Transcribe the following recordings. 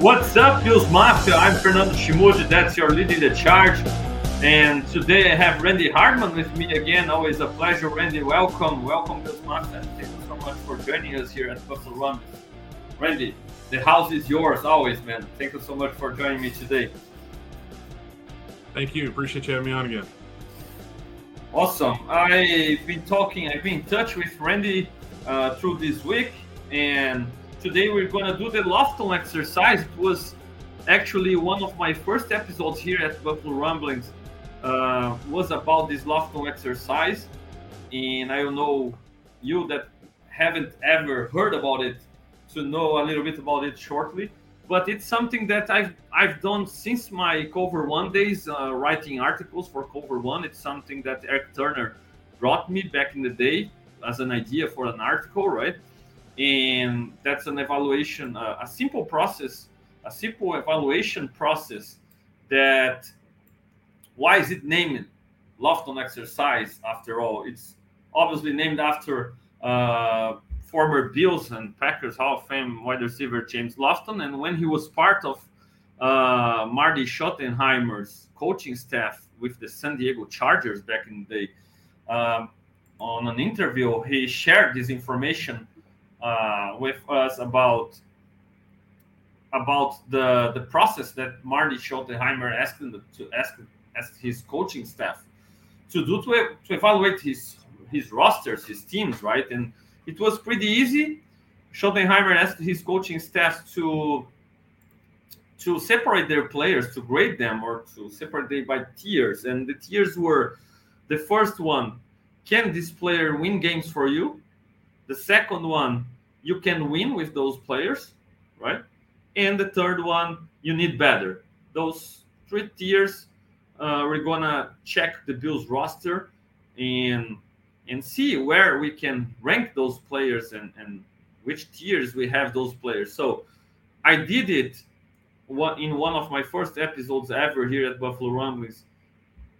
What's up, Bills Mafia? I'm Fernando Schmude. That's your leading the charge. And today I have Randy Hardman with me again. Always a pleasure, Randy. Welcome, welcome, Bills Mafia. Thank you so much for joining us here at Buffalo Rumblings. Randy, the house is yours always, man. Thank you so much for joining me today. Thank you. Appreciate you having me on again. Awesome. I've been talking, I've been in touch with Randy uh, through this week, and today we're going to do the Lofton exercise. It was actually one of my first episodes here at Buffalo Rumblings uh, was about this Lofton exercise, and I know you that haven't ever heard about it to know a little bit about it shortly. But it's something that I've I've done since my Cover One days, uh, writing articles for Cover One. It's something that Eric Turner brought me back in the day as an idea for an article, right? And that's an evaluation, uh, a simple process, a simple evaluation process that why is it named Lofton exercise after all? It's obviously named after uh, former Bills and Packers Hall of Fame wide receiver James Lofton, and when he was part of uh, Marty Schottenheimer's coaching staff with the San Diego Chargers back in the day, um, on an interview, he shared this information uh, with us about about the the process that Marty Schottenheimer asked him to ask ask his coaching staff to do to, to evaluate his his rosters, his teams, right? And it was pretty easy. Schottenheimer asked his coaching staff to to separate their players, to grade them, or to separate them by tiers. And the tiers were the first one, can this player win games for you? The second one, you can win with those players, right? And the third one, you need better. Those three tiers, uh, we're gonna check the Bills roster and and see where we can rank those players and, and which tiers we have those players. So I did it in one of my first episodes ever here at Buffalo Rumblings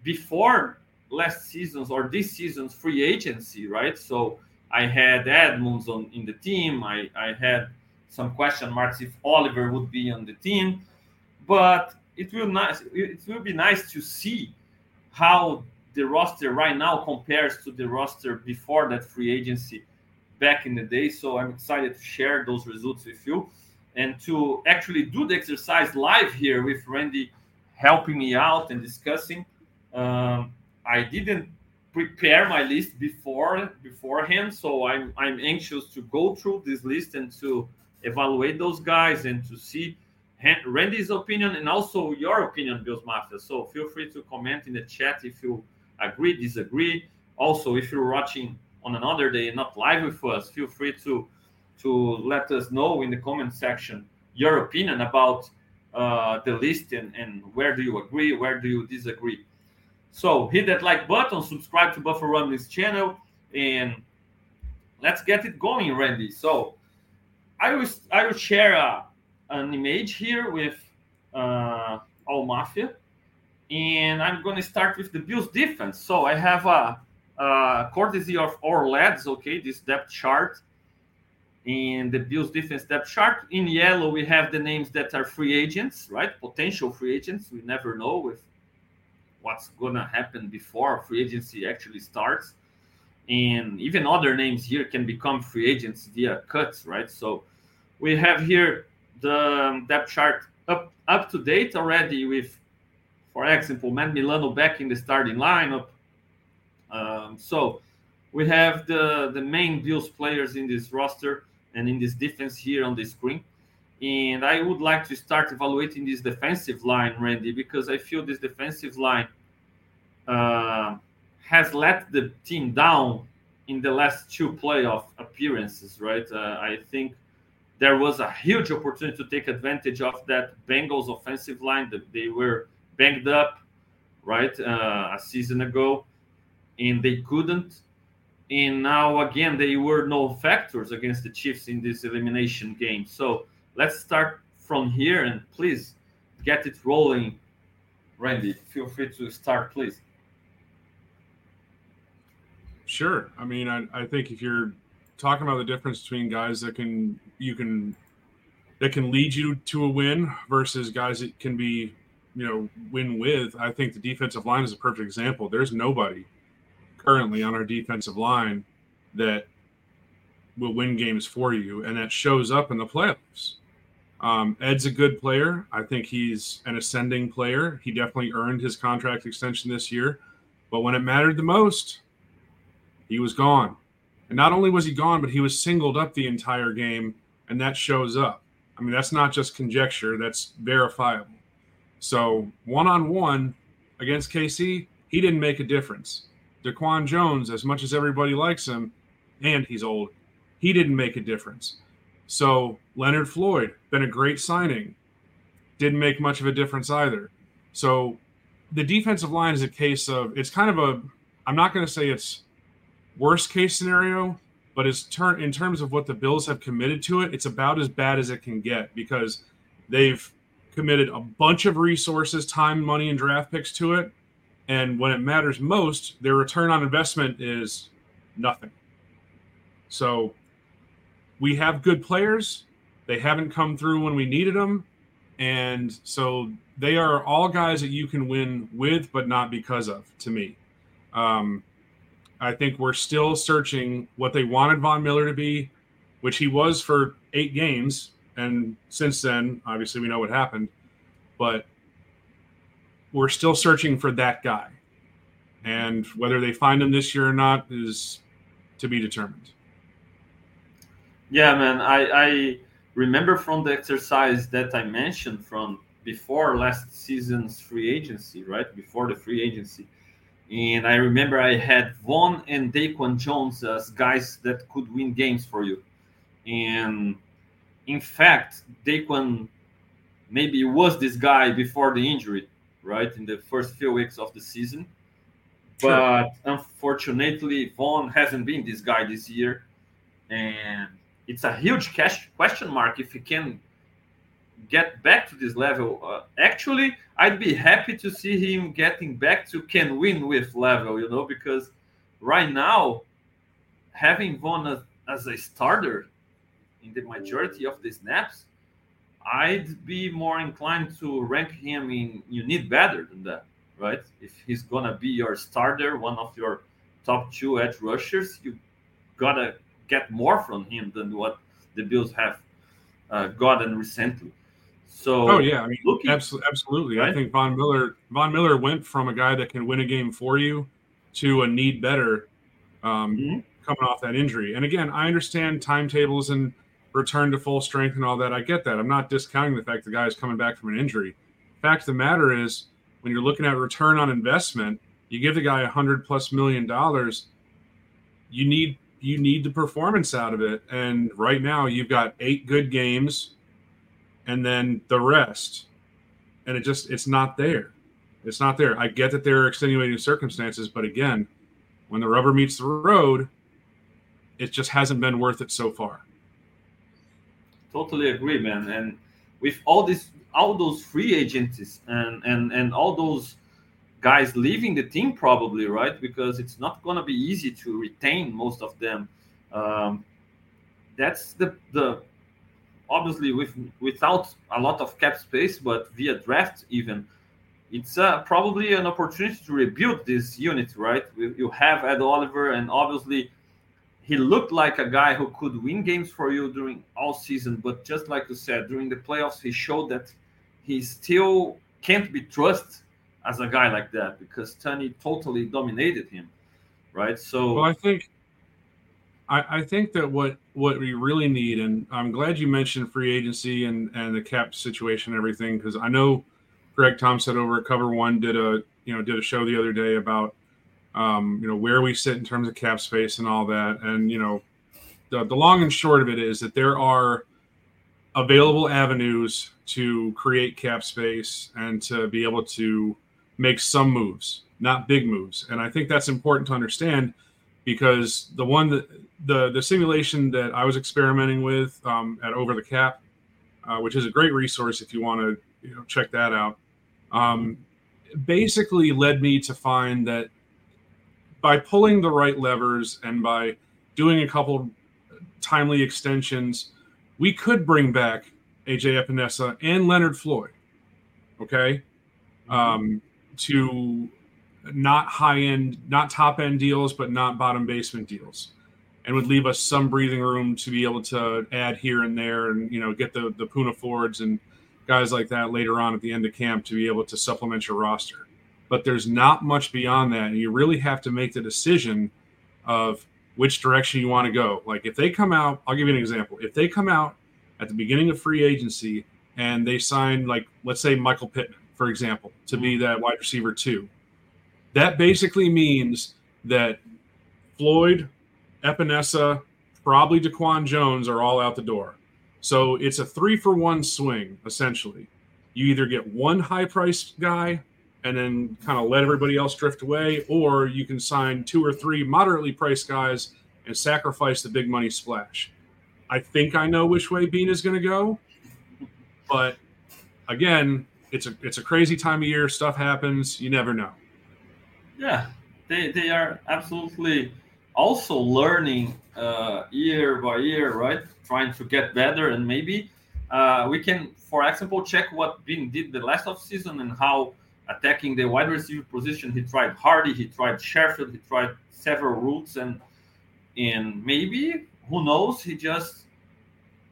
before last season's or this season's free agency, right? So I had Edmunds on in the team. I, I had some question marks if Oliver would be on the team, but it will nice it will be nice to see how the roster right now compares to the roster before that free agency back in the day. So I'm excited to share those results with you and to actually do the exercise live here with Randy helping me out and discussing. Um, I didn't prepare my list before beforehand, so I'm I'm anxious to go through this list and to evaluate those guys and to see Randy's opinion and also your opinion, Bills Mafia. So feel free to comment in the chat if you agree, disagree. Also, if you're watching on another day, not live with us, feel free to to let us know in the comment section your opinion about uh, the list and, and where do you agree, where do you disagree. So hit that like button, subscribe to Buffalo Rumblings channel, and let's get it going, Randy. So I will I will share a, an image here with uh, all mafia and I'm going to start with the Bills defense. So I have a, a courtesy of Ourlads, okay, this depth chart. In the Bills defense depth chart, in yellow, we have the names that are free agents, right? Potential free agents. We never know with what's to happen before free agency actually starts. And even other names here can become free agents via cuts, right? So we have here the depth chart up up to date already with for example, Matt Milano back in the starting lineup. Um, so we have the, the main Bills players in this roster and in this defense here on the screen. And I would like to start evaluating this defensive line, Randy, because I feel this defensive line uh, has let the team down in the last two playoff appearances, right? Uh, I think there was a huge opportunity to take advantage of that Bengals offensive line that they were banged up, right, uh, a season ago, and they couldn't. And now again, they were no factors against the Chiefs in this elimination game. So let's start from here and please get it rolling. Randy, feel free to start, please. Sure. I mean, I, I think if you're talking about the difference between guys that can you can that can lead you to a win versus guys that can be, you know, win with. I think the defensive line is a perfect example. There's nobody currently on our defensive line that will win games for you, and that shows up in the playoffs. Um, Ed's a good player. I think he's an ascending player. He definitely earned his contract extension this year. But when it mattered the most, he was gone. And not only was he gone, but he was singled up the entire game, and that shows up. I mean, that's not just conjecture, that's verifiable. So, one on one against KC, he didn't make a difference. DaQuan Jones, as much as everybody likes him, and he's old, he didn't make a difference. So Leonard Floyd, been a great signing, didn't make much of a difference either. So the defensive line is a case of it's kind of a I'm not going to say it's worst case scenario, but it's turn in terms of what the Bills have committed to it, it's about as bad as it can get because they've committed a bunch of resources, time, money, and draft picks to it. And when it matters most, their return on investment is nothing. So we have good players. They haven't come through when we needed them. And so they are all guys that you can win with, but not because of, to me. Um, I think we're still searching what they wanted Von Miller to be, which he was for eight games. And since then, obviously, we know what happened. But we're still searching for that guy. And whether they find him this year or not is to be determined. Yeah, man. I, I remember from the exercise that I mentioned from before last season's free agency, right? Before the free agency. And I remember I had Von and Daquan Jones as guys that could win games for you. And in fact, Daquan maybe was this guy before the injury, right? In the first few weeks of the season. Sure. But unfortunately, Von hasn't been this guy this year. And it's a huge cash question mark if he can get back to this level. Uh, actually, I'd be happy to see him getting back to can win with level, you know, because right now, having Von as, as a starter in the majority of the snaps, I'd be more inclined to rank him in you need better than that, right? If he's gonna be your starter, one of your top two edge rushers, you gotta get more from him than what the Bills have uh, gotten recently. So, oh yeah, I mean, looking, absolutely. Right? I think Von Miller Von Miller went from a guy that can win a game for you to a need better um, mm-hmm. coming off that injury. And again, I understand timetables and return to full strength and all that. I get that. I'm not discounting the fact the guy is coming back from an injury. Fact of the matter is, when you're looking at return on investment, you give the guy a hundred plus million dollars. You need you need the performance out of it. And right now, you've got eight good games, and then the rest, and it just it's not there. It's not there. I get that there are extenuating circumstances, but again, when the rubber meets the road, it just hasn't been worth it so far. Totally agree, man. And with all this, all those free agents and and and all those guys leaving the team probably right? Because it's not going to be easy to retain most of them. Um, that's the the obviously with without a lot of cap space but via draft even it's uh, probably an opportunity to rebuild this unit right? You have ed oliver and obviously he looked like a guy who could win games for you during all season but just like you said during the playoffs he showed that he still can't be trusted as a guy like that because Tony totally dominated him, right? So well, I think I, I think that what what we really need, and I'm glad you mentioned free agency and and the cap situation and everything because I know Greg Thompson over at Cover One did a you know did a show the other day about um, you know where we sit in terms of cap space and all that, and you know the, the long and short of it is that there are available avenues to create cap space and to be able to make some moves, not big moves. And I think that's important to understand because the one that the the simulation that I was experimenting with um, at Over the Cap, uh, which is a great resource if you want to you know, check that out, um, basically led me to find that by pulling the right levers and by doing a couple timely extensions, we could bring back AJ Epenesa, and Leonard Floyd. Okay, mm-hmm. um, to not high end, not top end deals, but not bottom basement deals, and would leave us some breathing room to be able to add here and there, and you know get the the Poona Fords and guys like that later on at the end of camp to be able to supplement your roster. But there's not much beyond that, and you really have to make the decision of which direction you want to go. Like if they come out, I'll give you an example. If they come out at the beginning of free agency and they sign like let's say Michael Pittman, for example, to be that wide receiver two, that basically means that Floyd, Epenesa, probably Daquan Jones are all out the door. So it's a three for one swing, essentially. You either get one high priced guy and then kind of let everybody else drift away, or you can sign two or three moderately priced guys and sacrifice the big money splash. I think I know which way Beane is going to go, but again, it's a it's a crazy time of year. Stuff happens. You never know. Yeah, they they are absolutely also learning uh, year by year, right? Trying to get better, and maybe uh, we can, for example, check what Beane did the last off season and how attacking the wide receiver position. He tried Harty, he tried Sherfield, he tried several routes, and and maybe who knows? He just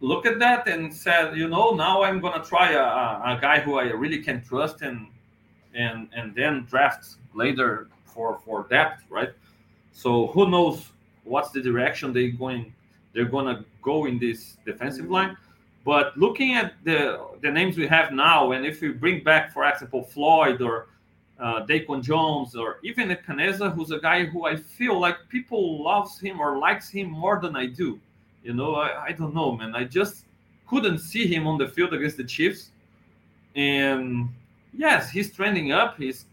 looked at that and said, you know, now I'm gonna try a, a, guy who I really can trust and and and then draft later for for depth, right? So who knows what's the direction they going they're gonna go in this defensive line. But looking at the the names we have now, and if we bring back, for example, Floyd or uh, Daquan Jones or even Epenesa, who's a guy who I feel like people loves him or likes him more than I do. You know, I, I don't know, man. I just couldn't see him on the field against the Chiefs. And yes, he's trending up. He's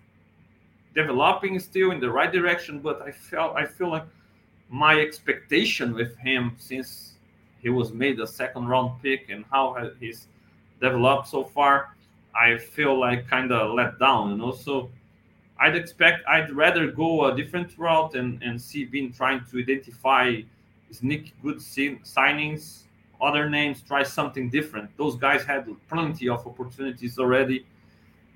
developing still in the right direction, but I felt I feel like my expectation with him since he was made a second round pick and how he's developed so far, I feel like kind of let down, you know. So I'd expect I'd rather go a different route and, and see Beane trying to identify sneak good signings, other names, try something different. Those guys had plenty of opportunities already.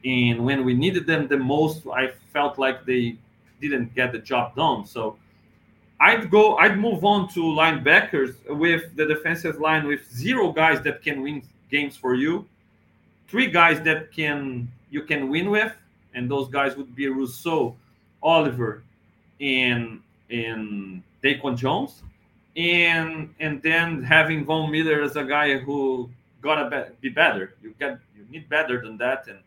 And when we needed them the most, I felt like they didn't get the job done. So I'd go, I'd move on to linebackers with the defensive line with zero guys that can win games for you, three guys that can you can win with, and those guys would be Rousseau, Oliver, and and Daquan Jones, and and then having Von Miller as a guy who gotta be better. You get you need better than that, and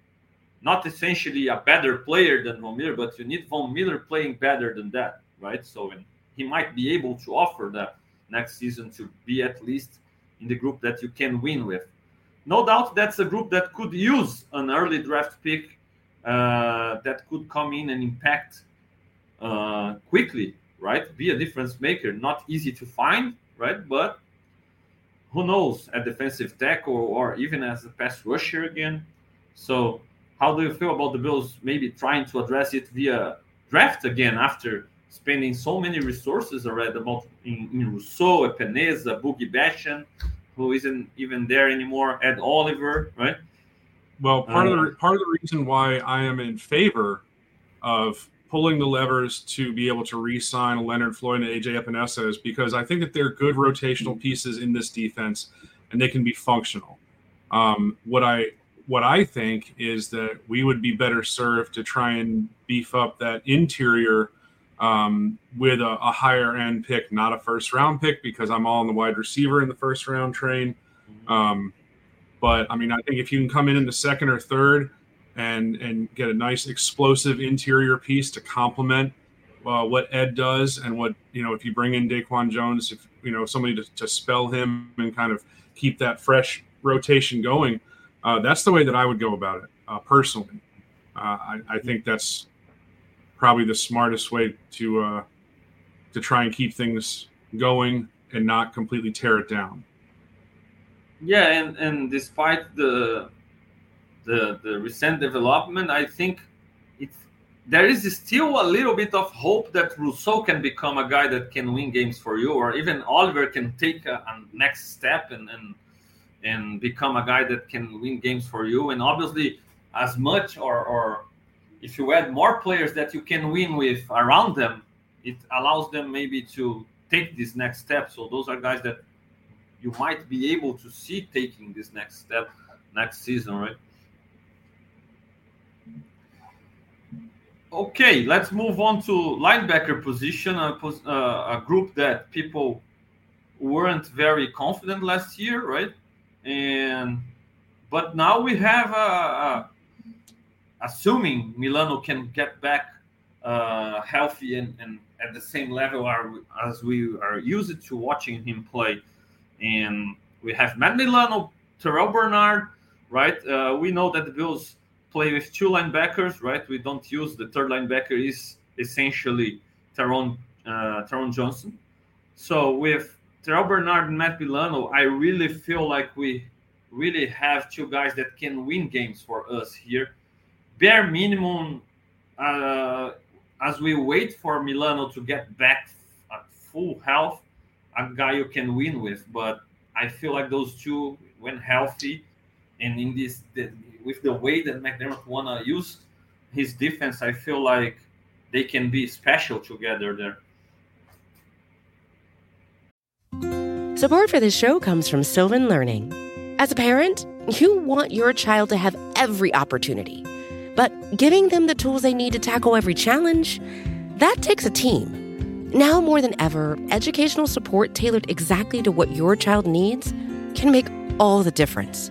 not essentially a better player than Von Miller, but you need Von Miller playing better than that, right? So in he might be able to offer that next season to be at least in the group that you can win with. No doubt that's a group that could use an early draft pick uh, that could come in and impact uh, quickly, right? Be a difference maker. Not easy to find, right? But who knows at defensive tackle or, even as a pass rusher again. So, how do you feel about the Bills maybe trying to address it via draft again after spending so many resources already about in, in Rousseau, Epenesa, Boogie Basham, who isn't even there anymore, Ed Oliver, right? Well, part of the uh, part of the reason why I am in favor of pulling the levers to be able to re-sign Leonard Floyd and AJ Epenesa is because I think that they're good rotational pieces in this defense, and they can be functional. Um, what I what I think is that we would be better served to try and beef up that interior um, with a, a, higher end pick, not a first round pick, because I'm all in the wide receiver in the first round train. Mm-hmm. Um, but I mean, I think if you can come in in the second or third and and get a nice explosive interior piece to complement uh, what Ed does, and what you know, if you bring in Daquan Jones, if you know somebody to, to spell him and kind of keep that fresh rotation going, uh, that's the way that I would go about it uh, personally. Uh, I, I think that's probably the smartest way to uh, to try and keep things going and not completely tear it down. Yeah, and and despite the the the recent development, I think it's there is still a little bit of hope that Rousseau can become a guy that can win games for you, or even Oliver can take a, a next step and and and become a guy that can win games for you. And obviously, as much or, or if you add more players that you can win with around them, it allows them maybe to take this next step. So those are guys that you might be able to see taking this next step next season, right? Okay, let's move on to linebacker position, a, uh, a group that people weren't very confident last year, right? And but now we have a, a assuming Milano can get back uh, healthy and, and at the same level are, as we are used to watching him play. And we have Matt Milano, Terrell Bernard, right? Uh, we know that the Bills play with two linebackers, right? We don't use the third linebacker is essentially Taron uh, Taron Johnson. So with Terrell Bernard and Matt Milano, I really feel like we really have two guys that can win games for us here. Bare minimum, uh, as we wait for Milano to get back at full health, a guy you can win with. But I feel like those two, when healthy, and in this with the way that McDermott wanna use his defense, I feel like they can be special together there. Support for this show comes from Sylvan Learning. As a parent, you want your child to have every opportunity, but giving them the tools they need to tackle every challenge, that takes a team. Now more than ever, educational support tailored exactly to what your child needs can make all the difference.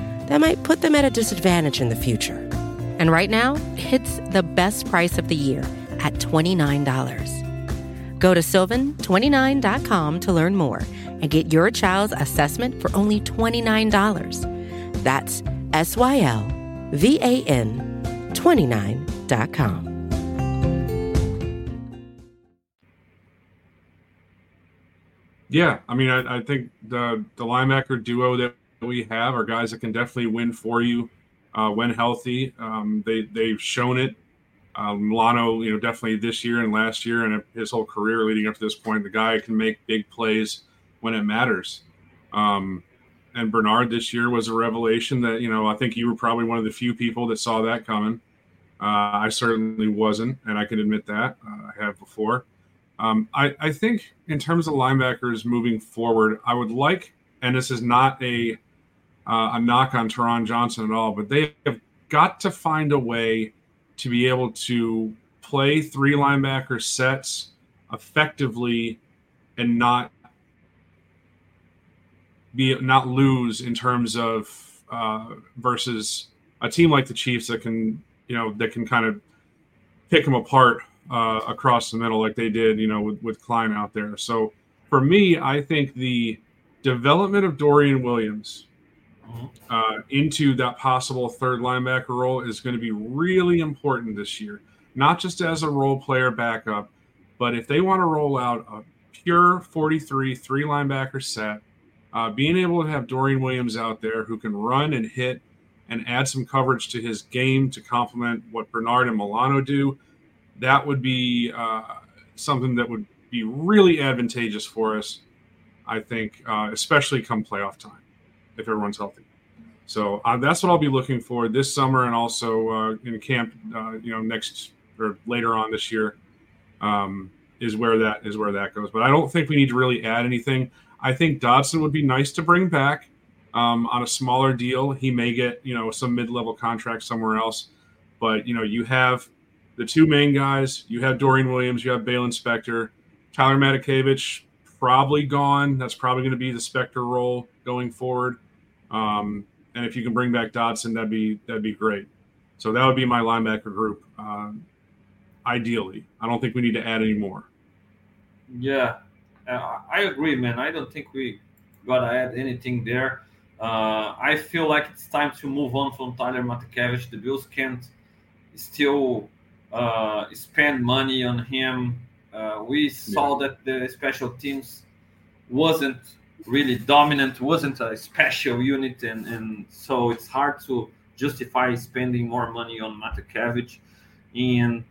that might put them at a disadvantage in the future. And right now, it's the best price of the year at $29. Go to sylvan29.com to learn more and get your child's assessment for only $29. That's S Y L V A N 29.com. Yeah, I mean, I, I think the the linebacker duo that we have are guys that can definitely win for you uh, when healthy. Um, they they've shown it. Uh, Milano, you know, definitely this year and last year and his whole career leading up to this point, the guy can make big plays when it matters. Um, and Bernard this year was a revelation that you know I think you were probably one of the few people that saw that coming. Uh, I certainly wasn't, and I can admit that uh, I have before. Um, I, I think in terms of linebackers moving forward, I would like, and this is not a uh, a knock on Taron Johnson at all, but they have got to find a way to be able to play three linebacker sets effectively and not be not lose in terms of uh, versus a team like the Chiefs that can you know that can kind of pick them apart uh, across the middle like they did you know with, with Klein out there. So for me, I think the development of Dorian Williams uh, into that possible third linebacker role is going to be really important this year. Not just as a role player backup, but if they want to roll out a pure 43 three linebacker set, uh, being able to have Dorian Williams out there who can run and hit and add some coverage to his game to complement what Bernard and Milano do, that would be uh, something that would be really advantageous for us, I think, uh, especially come playoff time if everyone's healthy. So uh, that's what I'll be looking for this summer and also uh, in camp, uh, you know, next or later on this year um, is where that is where that goes. But I don't think we need to really add anything. I think Dodson would be nice to bring back um, on a smaller deal. He may get you know some mid-level contract somewhere else, but you know you have the two main guys. You have Dorian Williams. You have Baylon Spector. Tyler Matakevich probably gone. That's probably going to be the Spector role going forward. Um, and if you can bring back Dodson, that'd be that'd be great. So that would be my linebacker group. Um, ideally, I don't think we need to add any more. Yeah, I agree, man. I don't think we gotta add anything there. Uh, I feel like it's time to move on from Tyler Matakevich. The Bills can't still uh, spend money on him. Uh, we saw yeah. that the special teams wasn't really dominant, wasn't a special unit, and, and so it's hard to justify spending more money on Matakevich. And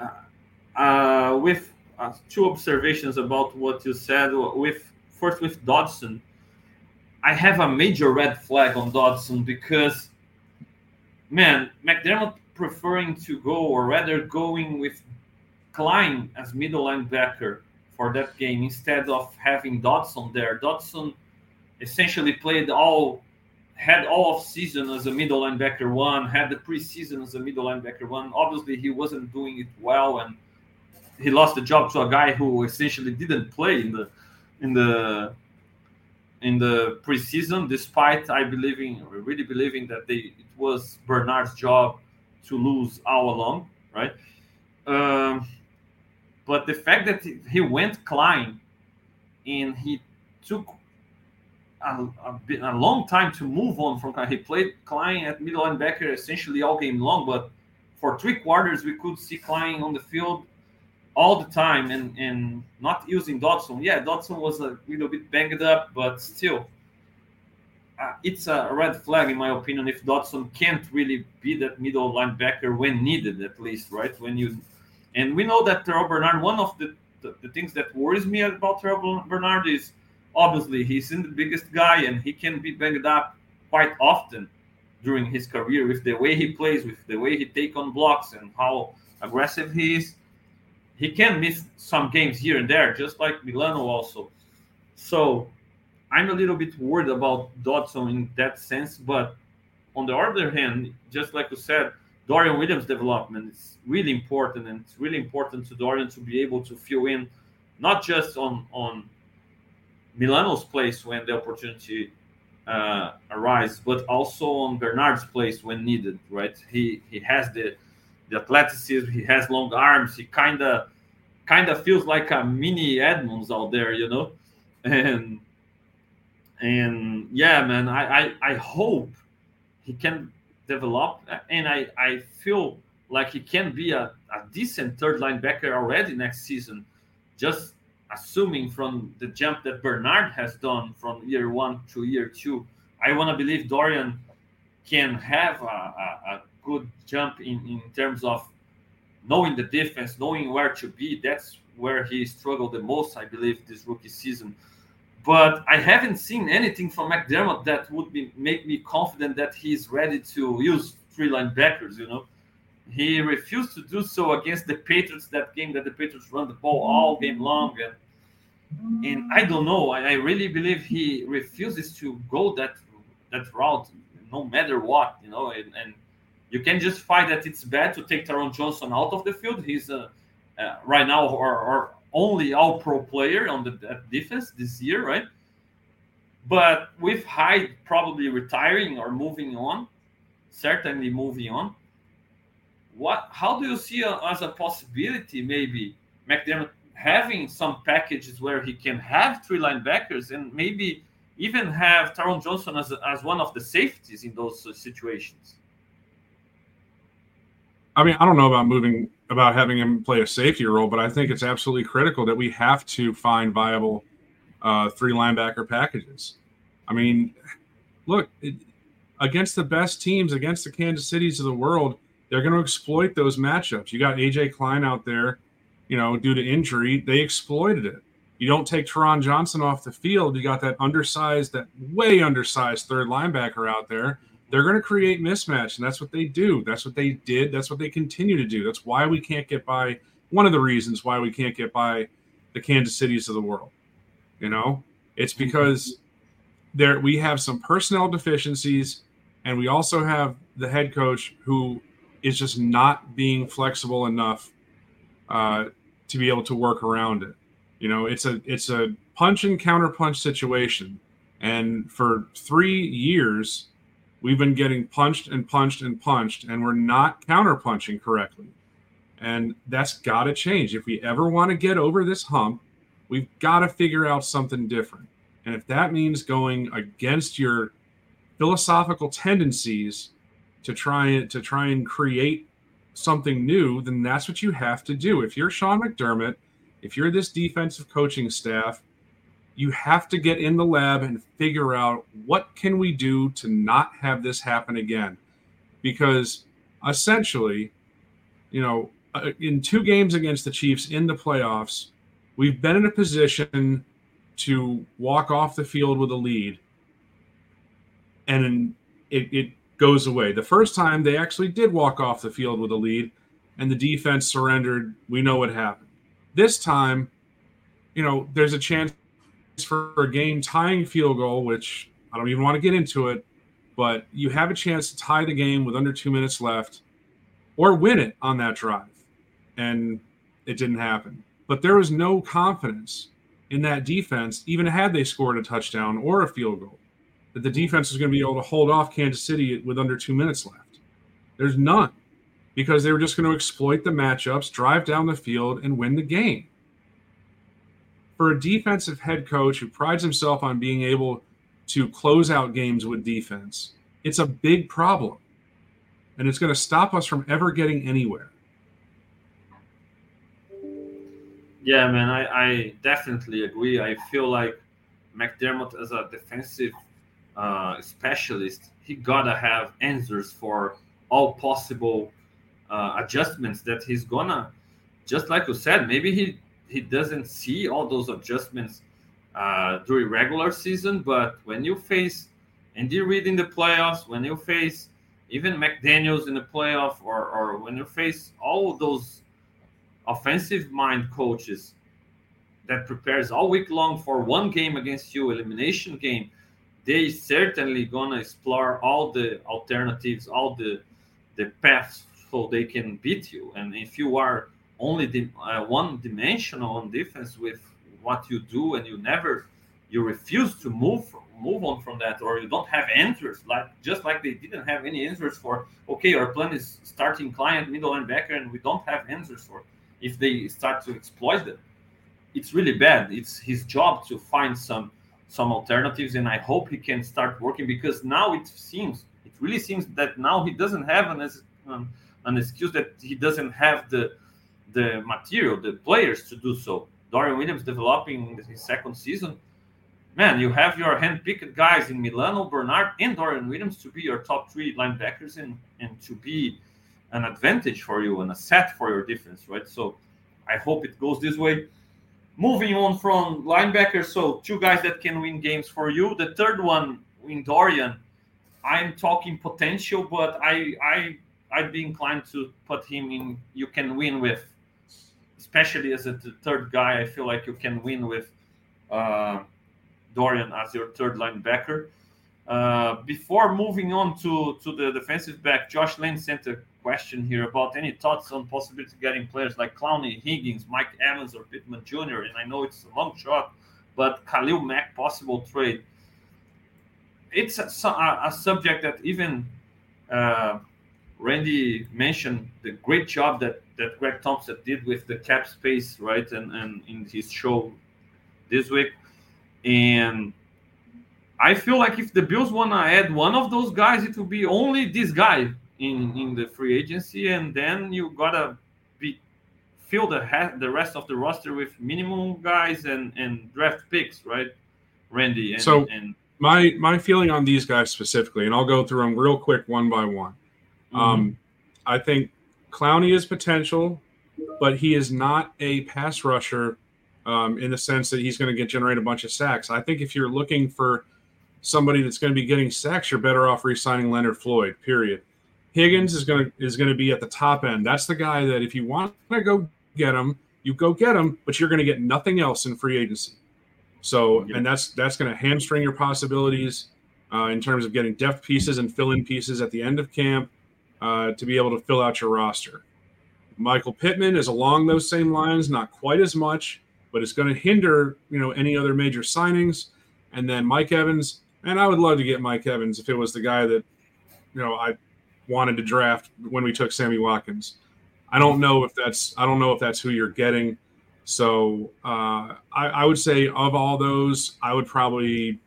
uh, uh, with uh, two observations about what you said, with first with Dodson, I have a major red flag on Dodson because, man, McDermott preferring to go or rather going with Klein as middle linebacker for that game instead of having Dodson there. Dodson essentially played all had all of season as a middle linebacker one, had the preseason as a middle linebacker one. Obviously, he wasn't doing it well, and he lost the job to a guy who essentially didn't play in the in the in the preseason, despite I believing really believing that they it was Bernard's job to lose all along, right? Um, but the fact that he went Klein and he took a, a, bit, a, long time to move on from. He played Klein at middle linebacker essentially all game long, but for three quarters we could see Klein on the field all the time and, and not using Dodson. Yeah, Dodson was a little bit banged up, but still, uh, it's a red flag in my opinion if Dodson can't really be that middle linebacker when needed, at least, right? When you and we know that Terrell Bernard, one of the, the, the things that worries me about Terrell Bernard is obviously he's the biggest guy and he can be banged up quite often during his career with the way he plays, with the way he take on blocks and how aggressive he is. He can miss some games here and there, just like Milano also. So I'm a little bit worried about Dodson in that sense. But on the other hand, just like you said, Dorian Williams' development is really important, and it's really important to Dorian to be able to fill in not just on on Milano's place when the opportunity uh, arises, but also on Bernard's place when needed. Right? He he has the the athleticism. He has long arms. He kind of kind of feels like a mini Edmunds out there, you know, and and yeah, man, I I, I hope he can develop, and I, I feel like he can be a, a decent third linebacker already next season, just assuming from the jump that Bernard has done from year one to year two. I want to believe Dorian can have a, a, a good jump in, in terms of knowing the defense, knowing where to be. That's where he struggled the most, I believe, this rookie season but I haven't seen anything from McDermott that would be, make me confident that he's ready to use three linebackers. You know, he refused to do so against the Patriots. That game that the Patriots run the ball all game long, and and I don't know. I, I really believe he refuses to go that that route, no matter what. You know, and, and you can justify that it's bad to take Taron Johnson out of the field. He's uh, uh, right now or, or only all pro player on the uh, defense this year, right? But with Hyde probably retiring or moving on, certainly moving on, what? How do you see a, as a possibility maybe McDermott having some packages where he can have three linebackers and maybe even have Taron Johnson as, as one of the safeties in those uh, situations? I mean, I don't know about moving about having him play a safety role, but I think it's absolutely critical that we have to find viable uh, three linebacker packages. I mean, look, it, against the best teams, against the Kansas Cities of the world, they're going to exploit those matchups. You got AJ Klein out there, you know, due to injury, they exploited it. You don't take Taron Johnson off the field. You got that undersized, that way undersized third linebacker out there they're going to create mismatch and that's what they do. That's what they did. That's what they continue to do. That's why we can't get by one of the reasons why we can't get by the kansas cities of the world you know? It's because there we have some personnel deficiencies and we also have the head coach who is just not being flexible enough uh, to be able to work around it. You know it's a it's a punch and counter punch situation. And for three years we've been getting punched and punched and punched, and we're not counterpunching correctly. And that's got to change. If we ever want to get over this hump, we've got to figure out something different. And if that means going against your philosophical tendencies to try and to try and create something new, then that's what you have to do. If you're Sean McDermott, if you're this defensive coaching staff, you have to get in the lab and figure out what can we do to not have this happen again. Because essentially you know uh, in two games against the chiefs in the playoffs we've been in a position to walk off the field with a lead. And it, it goes away. The first time they actually did walk off the field with a lead and the defense surrendered we know what happened. This time you know there's a chance for a game tying field goal, which I don't even want to get into it, but you have a chance to tie the game with under two minutes left or win it on that drive. And it didn't happen. But there was no confidence in that defense, even had they scored a touchdown or a field goal, that the defense was going to be able to hold off Kansas City with under two minutes left. There's none because they were just going to exploit the matchups, drive down the field, and win the game for a defensive head coach who prides himself on being able to close out games with defense, it's a big problem. And it's going to stop us from ever getting anywhere. Yeah, man, I, I definitely agree. I feel like McDermott, as a defensive uh, specialist, he gotta have answers for all possible uh, adjustments that he's gonna. Just like you said, maybe he he doesn't see all those adjustments uh, during regular season. But when you face Andy Reid in the playoffs, when you face even McDaniels in the playoff, or, or when you face all those offensive mind coaches that prepares all week long for one game against you, elimination game, they certainly gonna explore all the alternatives, all the the paths so they can beat you. And if you are only the, uh, one dimensional on defense with what you do and you never you refuse to move move on from that or you don't have answers like just like they didn't have any answers for okay our plan is starting Klein middle and linebacker and we don't have answers for if they start to exploit them. It's really bad. It's his job to find some some alternatives and i hope he can start working because now it seems it really seems that now he doesn't have an um, an excuse that he doesn't have the the material, the players to do so. Dorian Williams developing his second season. Man, you have your hand-picked guys in Milano, Bernard, and Dorian Williams to be your top three linebackers and, and to be an advantage for you and a set for your defense, right? So I hope it goes this way. Moving on from linebackers, so two guys that can win games for you. The third one in Dorian, I'm talking potential, but I I I'd be inclined to put him in you can win with especially as a third guy, I feel like you can win with uh, Dorian as your third linebacker. Uh, before moving on to, to the defensive back, Josh Lane sent a question here about any thoughts on possibility getting players like Clowney, Higgins, Mike Evans, or Pittman Jr. And I know it's a long shot, but Khalil Mack possible trade. It's a, a, a subject that even uh, Randy mentioned the great job that that Greg Thompson did with the cap space, right? And and in his show this week, and I feel like if the Bills want to add one of those guys, it will be only this guy in in the free agency, and then you gotta be fill the ha- the rest of the roster with minimum guys and and draft picks, right? Randy and, so and my my feeling on these guys specifically, and I'll go through them real quick one by one. Mm-hmm. Um, I think Clowney is potential, but he is not a pass rusher um, in the sense that he's going to get generate a bunch of sacks. I think if you're looking for somebody that's going to be getting sacks, you're better off re-signing Leonard Floyd. Period. Higgins is going to is going to be at the top end. That's the guy that if you want to go get him, you go get him, but you're going to get nothing else in free agency. So, and that's that's going to hamstring your possibilities uh, in terms of getting depth pieces and fill-in pieces at the end of camp uh, to be able to fill out your roster. Michael Pittman is along those same lines, not quite as much, but it's going to hinder you know any other major signings. And then Mike Evans, and I would love to get Mike Evans if it was the guy that you know I wanted to draft when we took Sammy Watkins. I don't know if that's I don't know if that's who you're getting. So uh, I, I would say of all those, I would probably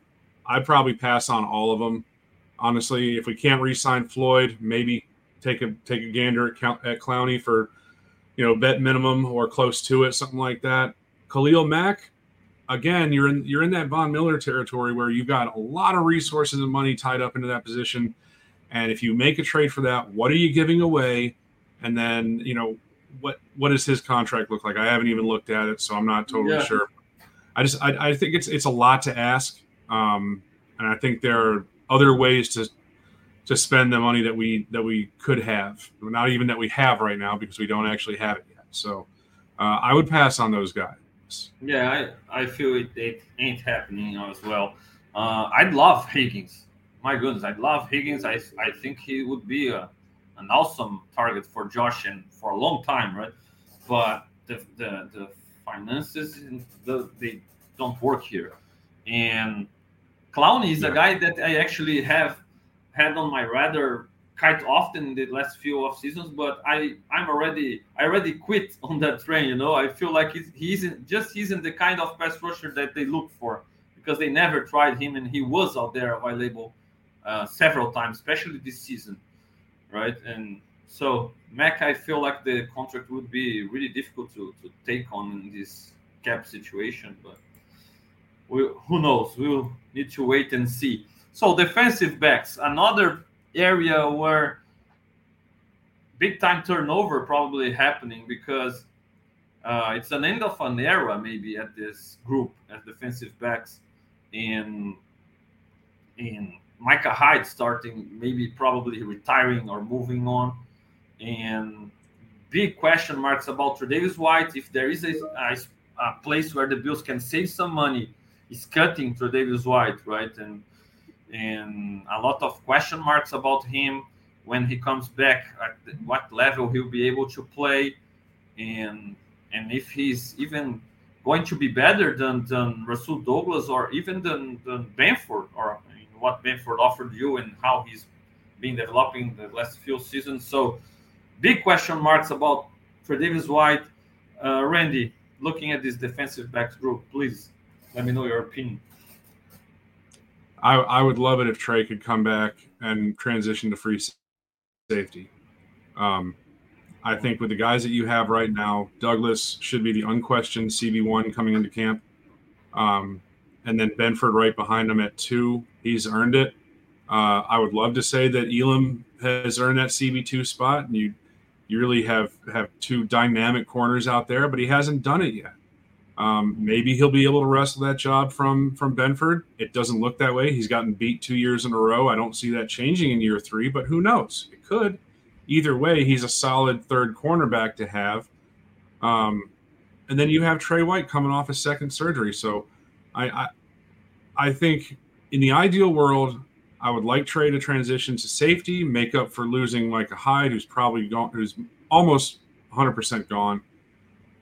I'd probably pass on all of them honestly, if we can't re-sign Floyd, maybe take a take a gander at, at Clowney for you know bet minimum or close to it, something like that. Khalil Mack, again, you're in you're in that Von Miller territory where you've got a lot of resources and money tied up into that position. And if you make a trade for that, what are you giving away? And then you know what what does his contract look like? I haven't even looked at it, so I'm not totally yeah. sure. I just I, I, think it's it's a lot to ask, um, and I think there are other ways to to spend the money that we that we could have, not even that we have right now because we don't actually have it yet. So uh, I would pass on those guys. Yeah, I, I feel it, it ain't happening as well. Uh, I'd love Higgins. My goodness, I'd love Higgins. I, I think he would be a, an awesome target for Josh and for a long time, right? But the the, the finances the, they don't work here. And Clowney is yeah. a guy that I actually have had on my radar quite often the last few off seasons, but I I'm already I already quit on that train. You know, I feel like he's, he isn't just isn't the kind of pass rusher that they look for because they never tried him and he was out there available uh, several times, especially this season, right? And so Mack, I feel like the contract would be really difficult to to take on in this cap situation, but we, who knows? We'll need to wait and see. So defensive backs, another area where big time turnover probably happening because uh, it's an end of an era maybe at this group as defensive backs in in Micah Hyde starting maybe probably retiring or moving on. And big question marks about Tre'Davious White if there is a, a, a, place where the Bills can save some money is cutting Tre'Davious White right? And and a lot of question marks about him when he comes back at what level he'll be able to play and and if he's even going to be better than than Rasul Douglas or even than, than Benford or what Benford offered you and how he's been developing the last few seasons. So big question marks about Tre'Davious White. Uh, Randy, looking at this defensive backs group, please let me know your opinion. I, I would love it if Trey could come back and transition to free safety. Um, I think with the guys that you have right now, Douglas should be the unquestioned CB1 coming into camp. Um, and then Benford right behind him at two. He's earned it. Uh, I would love to say that Elam has earned that CB2 spot, and you you really have have two dynamic corners out there, but he hasn't done it yet. Um, maybe he'll be able to wrestle that job from from Benford. It doesn't look that way. He's gotten beat two years in a row. I don't see that changing in year three, but who knows? It could. Either way, he's a solid third cornerback to have. Um, and then you have Trey White coming off his second surgery. So I, I I think in the ideal world, I would like Trey to transition to safety, make up for losing Micah Hyde, who's probably gone, who's almost 100% gone.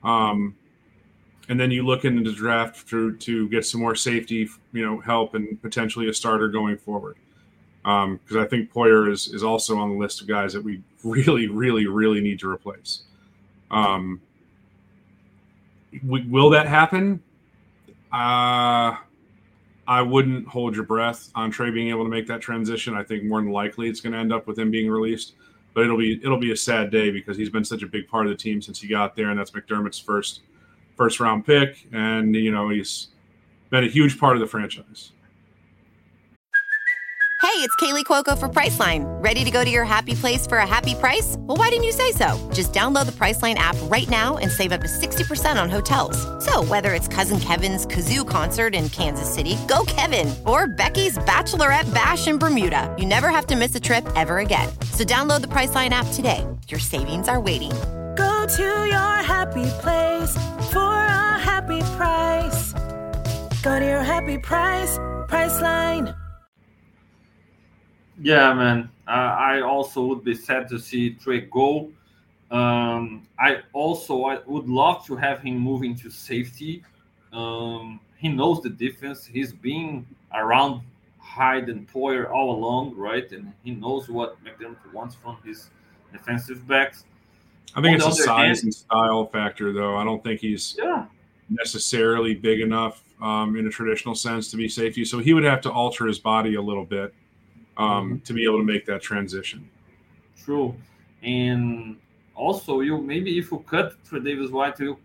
Um, and then you look into draft to to get some more safety, you know, help and potentially a starter going forward. Because um, I think Poyer is is also on the list of guys that we really, really, really need to replace. Um, we, will that happen? Uh, I wouldn't hold your breath on Trey being able to make that transition. I think more than likely it's going to end up with him being released. But it'll be it'll be a sad day because he's been such a big part of the team since he got there, and that's McDermott's first first round pick, and you know he's been a huge part of the franchise. Hey, it's Kaley Cuoco for Priceline. Ready to go to your happy place for a happy price? Well, why didn't you say so? Just download the Priceline app right now and save up to sixty percent on hotels. So whether it's Cousin Kevin's kazoo concert in Kansas City, go Kevin, or Becky's bachelorette bash in Bermuda, you never have to miss a trip ever again. So download the Priceline app today. Your savings are waiting Go to your happy place for a happy price. Go to your happy price, Priceline. Yeah, man. Uh, I also would be sad to see Trey go. Um, I also I would love to have him move into safety. Um, he knows the defense. He's been around Hyde and Poyer all along, right? And he knows what McDermott wants from his defensive backs. I think it's a size and style factor, though. I don't think he's yeah. necessarily big enough um, in a traditional sense to be safety. So he would have to alter his body a little bit. um, Mm-hmm. to be able to make that transition. True, and also you maybe if you cut Tre'Davious White, you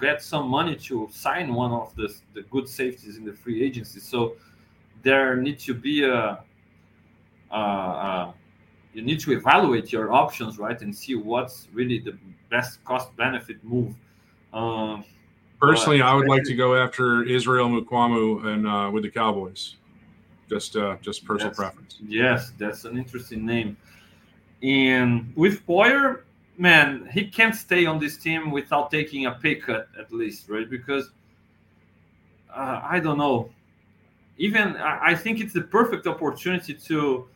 get some money to sign one of the the good safeties in the free agency. So there needs to be a, uh, uh, you need to evaluate your options, right, and see what's really the best cost benefit move. Um, Personally, I would like to go after Israel Mukuamu and uh, with the Cowboys. Just uh, just personal preference. Yes, that's an interesting name. And with Poyer, man, he can't stay on this team without taking a pay cut at least, right? Because uh, I don't know. Even I I think it's the perfect opportunity to,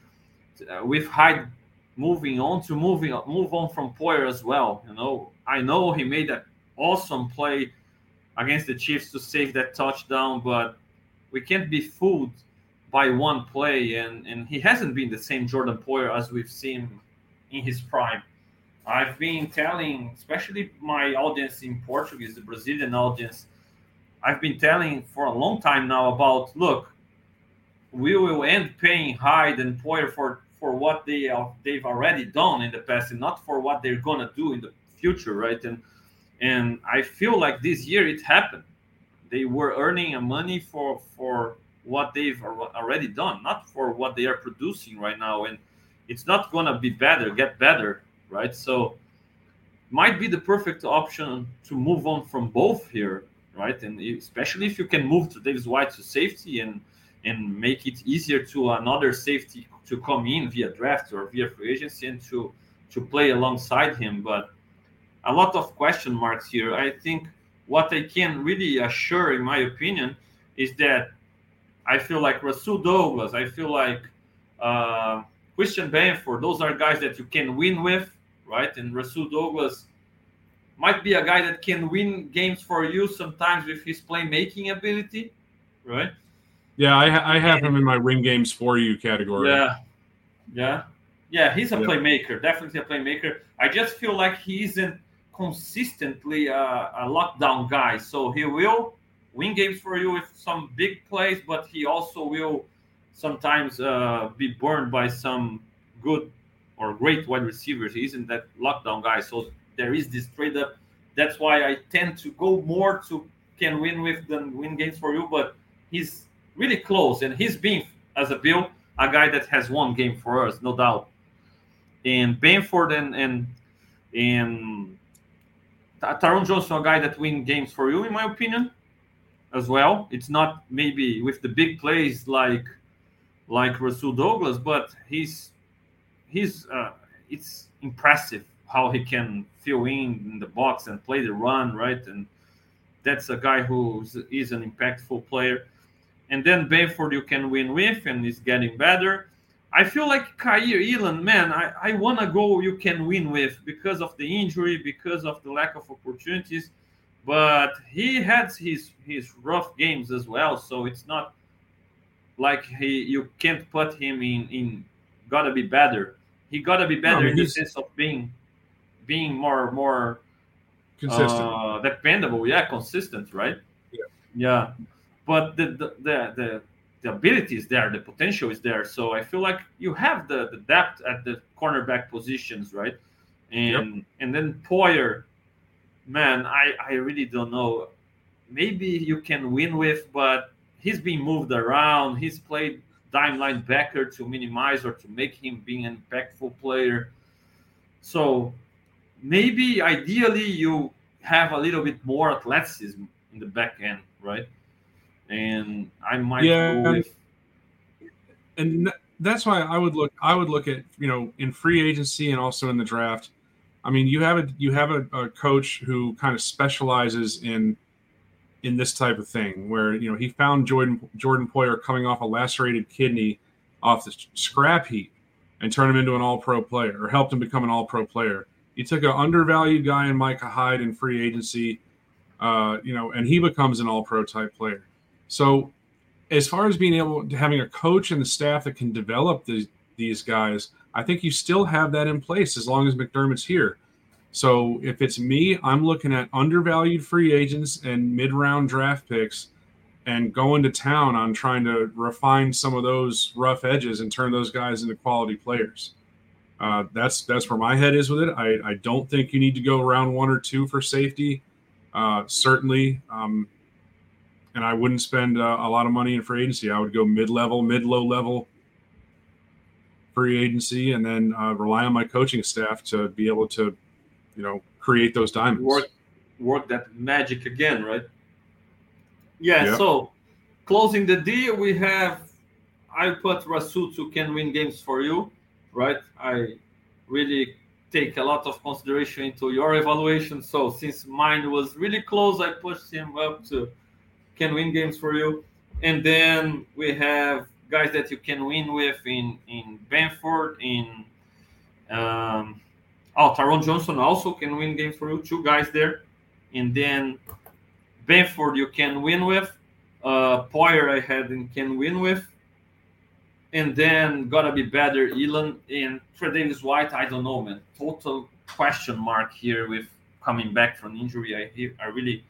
uh, with Hyde moving on, to moving move on from Poyer as well. You know, I know he made that awesome play against the Chiefs to save that touchdown, but we can't be fooled by one play, and and he hasn't been the same Jordan Poyer as we've seen in his prime. I've been telling, especially my audience in Portuguese, the Brazilian audience, I've been telling for a long time now about look, we will end paying Hyde and Poyer for for what they are, they've already done in the past, and not for what they're gonna do in the future, right? And and I feel like this year it happened. They were earning money for for what they've already done, not for what they are producing right now. And it's not gonna be better, get better, right? So might be the perfect option to move on from both here, right? And especially if you can move Tre'Davious White to safety and and make it easier to another safety to come in via draft or via free agency and to to play alongside him. But a lot of question marks here. I think what I can really assure, in my opinion, is that I feel like Rasul Douglas, I feel like uh, Christian Benford, those are guys that you can win with, right? And Rasul Douglas might be a guy that can win games for you sometimes with his playmaking ability, right? Yeah, I, ha- I have him in my win games for you category. Yeah, yeah, yeah. He's a Yeah. playmaker, definitely a playmaker. I just feel like he isn't consistently a, a lockdown guy. So he will win games for you with some big plays, but he also will sometimes uh, be burned by some good or great wide receivers. He isn't that lockdown guy. So there is this trade up. That's why I tend to go more to can win with than win games for you. But he's really close, and he's been as a Bill a guy that has won game for us, no doubt. And Benford and and and Ta- Taron Johnson, a guy that win games for you, in my opinion, as well. It's not maybe with the big plays like like Rasul Douglas, but he's he's uh, it's impressive how he can fill in in the box and play the run right, and that's a guy who is an impactful player. And then Benford you can win with, and is getting better. I feel like Kaiir Elam, man, I, I want to go you can win with because of the injury, because of the lack of opportunities. But he had his his rough games as well, so it's not like he you can't put him in in gotta be better. He gotta be better I mean, in the sense of being being more more Consistent. uh, dependable, yeah, consistent, right? Yeah. Yeah, but the the the the, the ability is there, the potential is there. So I feel like you have the, the depth at the cornerback positions, right? And and then Poyer, man, I I really don't know. Maybe you can win with, but he's been moved around. He's played dime linebacker to minimize or to make him being an impactful player. So maybe ideally you have a little bit more athleticism in the back end, right? And I might Yeah. and that's why I would look. I would look at you know in free agency and also in the draft. I mean, you have a you have a, a coach who kind of specializes in in this type of thing, where you know he found Jordan Jordan Poyer coming off a lacerated kidney off the scrap heap and turned him into an All Pro player, or helped him become an All Pro player. You took an undervalued guy in Micah Hyde in free agency, uh, you know, and he becomes an All Pro type player. So as far as being able to having a coach and the staff that can develop these these guys, I think you still have that in place as long as McDermott's here. So if it's me, I'm looking at undervalued free agents and mid round draft picks and going to town on trying to refine some of those rough edges and turn those guys into quality players. Uh, that's that's where my head is with it. I, I don't think you need to go around one or two for safety. Uh, certainly, um, and I wouldn't spend uh, a lot of money in free agency. I would go mid level, mid low level free agency, and then uh, rely on my coaching staff to be able to, you know, create those diamonds. Work, work that magic again, right? Yeah. Yep. So closing the deal, we have. I put Rasul to can win games for you, right? I really take a lot of consideration into your evaluation. So since mine was really close, I pushed him up to can win games for you. And then we have guys that you can win with in in Benford, in um, oh Taron Johnson also can win games for you. Two guys there, and then Benford you can win with. Uh, Poyer I had and can win with, and then gotta be better. Elam and Tre'Davious White I don't know man. Total question mark here with coming back from injury. I I really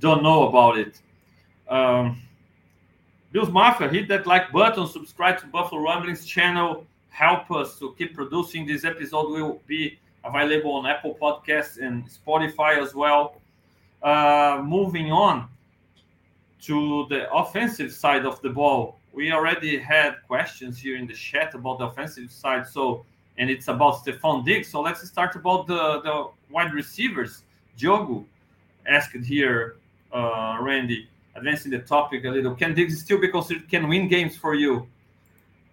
don't know about it. Um, Bills Mafia, hit that like button, subscribe to Buffalo Rumblings channel. Help us to keep producing. This episode will be available on Apple Podcasts and Spotify as well. Uh, moving on to the offensive side of the ball, we already had questions here in the chat about the offensive side. So, and it's about Stefon Diggs. So let's start about the, the wide receivers. Diogo asked here, uh, Randy advancing the topic a little, can Diggs still be considered can win games for you?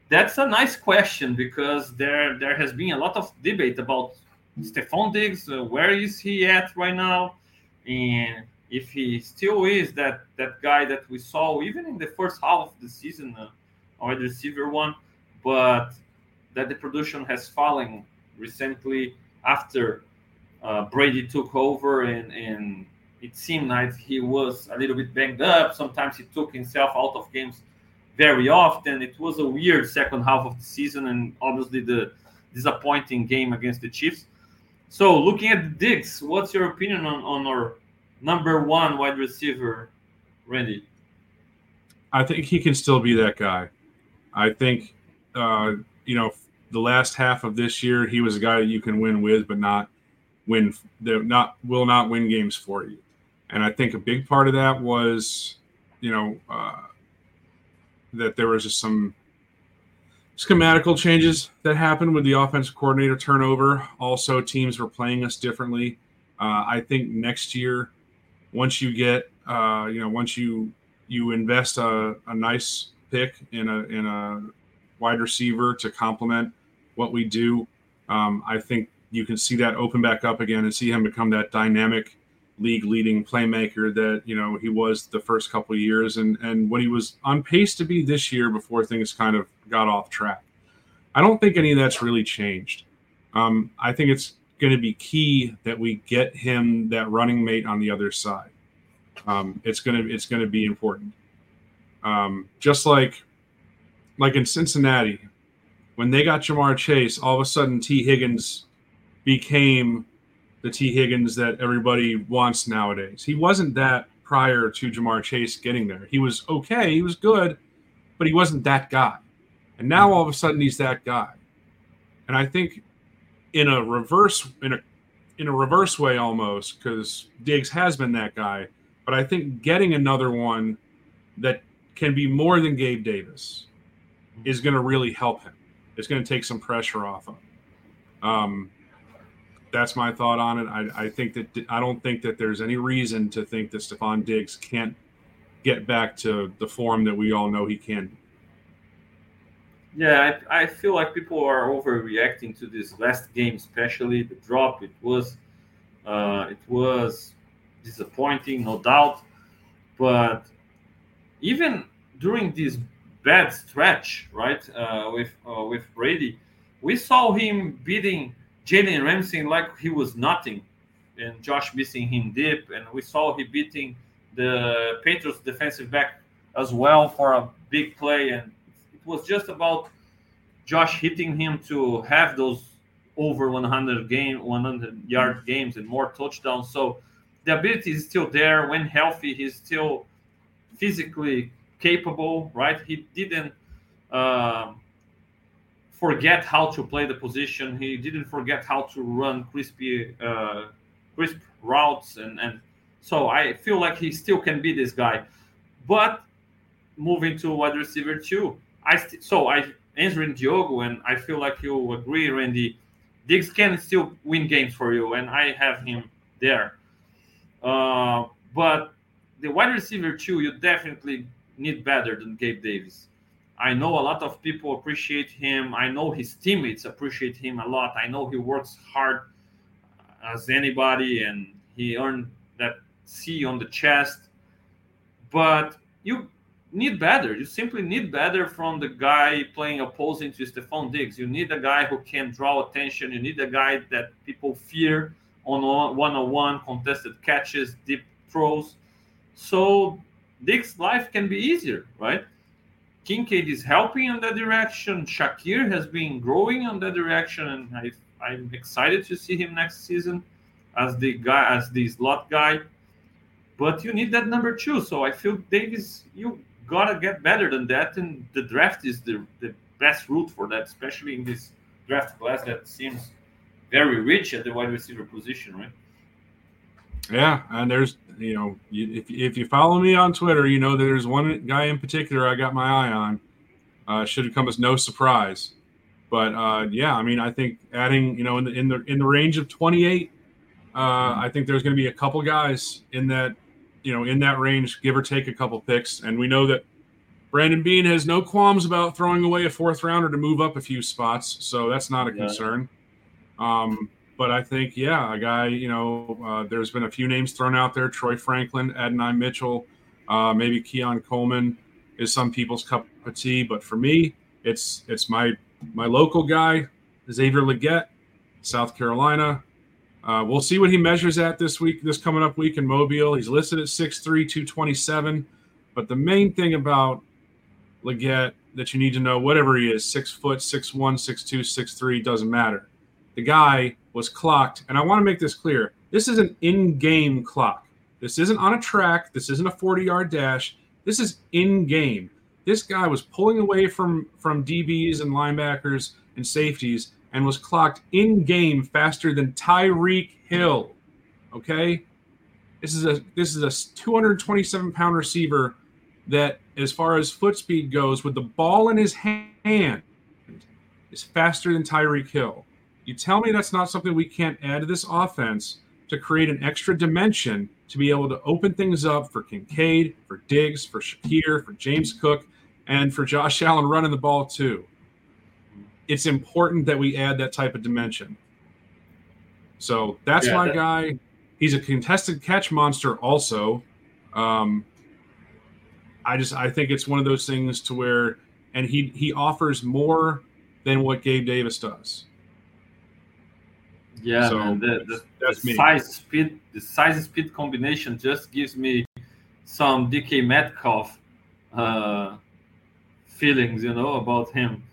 That's a nice question because there there has been a lot of debate about Stefon Diggs. Uh, where is he at right now? And if he still is that that guy that we saw even in the first half of the season, uh, wide receiver one, but that the production has fallen recently after uh, Brady took over and and it seemed like he was a little bit banged up. Sometimes he took himself out of games very often. It was a weird second half of the season, and obviously the disappointing game against the Chiefs. So, looking at the Diggs, what's your opinion on, on our number one wide receiver, Randy? I think he can still be that guy. I think, uh, you know, the last half of this year, he was a guy that you can win with, but not win. Not will not win games for you. And I think a big part of that was, you know, uh, that there was just some schematical changes that happened with the offensive coordinator turnover. Also, teams were playing us differently. Uh, I think next year, once you get, uh, you know, once you you invest a, a nice pick in a in a wide receiver to complement what we do, um, I think you can see that open back up again and see him become that dynamic league leading playmaker that you know he was the first couple years. And and when he was on pace to be this year before things kind of got off track. I don't think any of that's really changed. Um, i think it's going to be key that we get him that running mate on the other side. Um, it's going to it's going to be important. Um, just like like in cincinnati when they got Ja'Marr Chase all of a sudden t. Higgins became the T. Higgins that everybody wants nowadays. He wasn't that prior to Ja'Marr Chase getting there. He was okay, he was good, but he wasn't that guy. And now all of a sudden he's that guy. And I think in a reverse in a in a reverse way almost because Diggs has been that guy, but I think getting another one that can be more than Gabe Davis is going to really help him. It's going to take some pressure off him. Um, that's my thought on it. I, I think that I don't think that there's any reason to think that Stefon Diggs can't get back to the form that we all know he can. Yeah, I, I feel like people are overreacting to this last game, especially the drop. It was, uh, it was disappointing, no doubt. But even during this bad stretch, right, uh, with uh, with Brady, we saw him beating Jalen Ramsey like he was nothing, and Josh missing him deep, and we saw he beating the Patriots defensive back as well for a big play, and it was just about Josh hitting him to have those over 100 game 100 yard games and more touchdowns. So the ability is still there. When healthy, he's still physically capable, right? He didn't uh, forget how to play the position. He didn't forget how to run crispy, uh, crisp routes, and and so I feel like he still can be this guy. But moving to wide receiver two, I st- so I answering Diogo, and I feel like you agree, Randy. Diggs can still win games for you, and I have him there. Uh, but the wide receiver two, you definitely need better than Gabe Davis. I know a lot of people appreciate him. I know his teammates appreciate him a lot. I know he works hard as anybody, and he earned that C on the chest. But you need better. You simply need better from the guy playing opposing to Stefon Diggs. You need a guy who can draw attention. You need a guy that people fear on one-on-one contested catches, deep throws. So Diggs' life can be easier, right? Kincaid is helping in that direction. Shakir has been growing in that direction, and I, I'm excited to see him next season as the guy, as the slot guy. But you need that number two. So I feel Davis, you gotta get better than that, and the draft is the, the best route for that, especially in this draft class that seems very rich at the wide receiver position, right? Yeah, and there's you know if if you follow me on Twitter, you know that there's one guy in particular I got my eye on. Uh, should have come as no surprise, but uh, yeah, I mean I think adding you know in the in the in the range of 28, uh, I think there's going to be a couple guys in that you know in that range, give or take a couple picks, and we know that Brandon Beane has no qualms about throwing away a fourth rounder to move up a few spots, so that's not a yeah. concern. Um, but I think, yeah, a guy, you know, uh, there's been a few names thrown out there Troy Franklin, Adonai Mitchell, uh, maybe Keon Coleman is some people's cup of tea. But for me, it's it's my my local guy, Xavier Legette, South Carolina. Uh, we'll see what he measures at this week, this coming up week in Mobile. He's listed at 6'3, 227. But the main thing about Legette that you need to know, whatever he is, six foot, six one, six two, six three, doesn't matter. The guy was clocked. And I want to make this clear this is an in game clock. This isn't on a track. This isn't a 40 yard dash. This is in game. This guy was pulling away from, from DBs and linebackers and safeties and was clocked in game faster than Tyreek Hill. Okay? This is a this is a 227 pound receiver that, as far as foot speed goes, with the ball in his hand, is faster than Tyreek Hill. You tell me that's not something we can't add to this offense to create an extra dimension to be able to open things up for Kincaid, for Diggs, for Shakir, for James Cook, and for Josh Allen running the ball too. It's important that we add that type of dimension. So that's yeah, my that- guy. He's a contested catch monster, also. Um, I just I think it's one of those things to where, and he he offers more than what Gabe Davis does. Yeah, so man, the, the, the size speed, the size speed combination just gives me some DK Metcalf uh, feelings, you know, about him.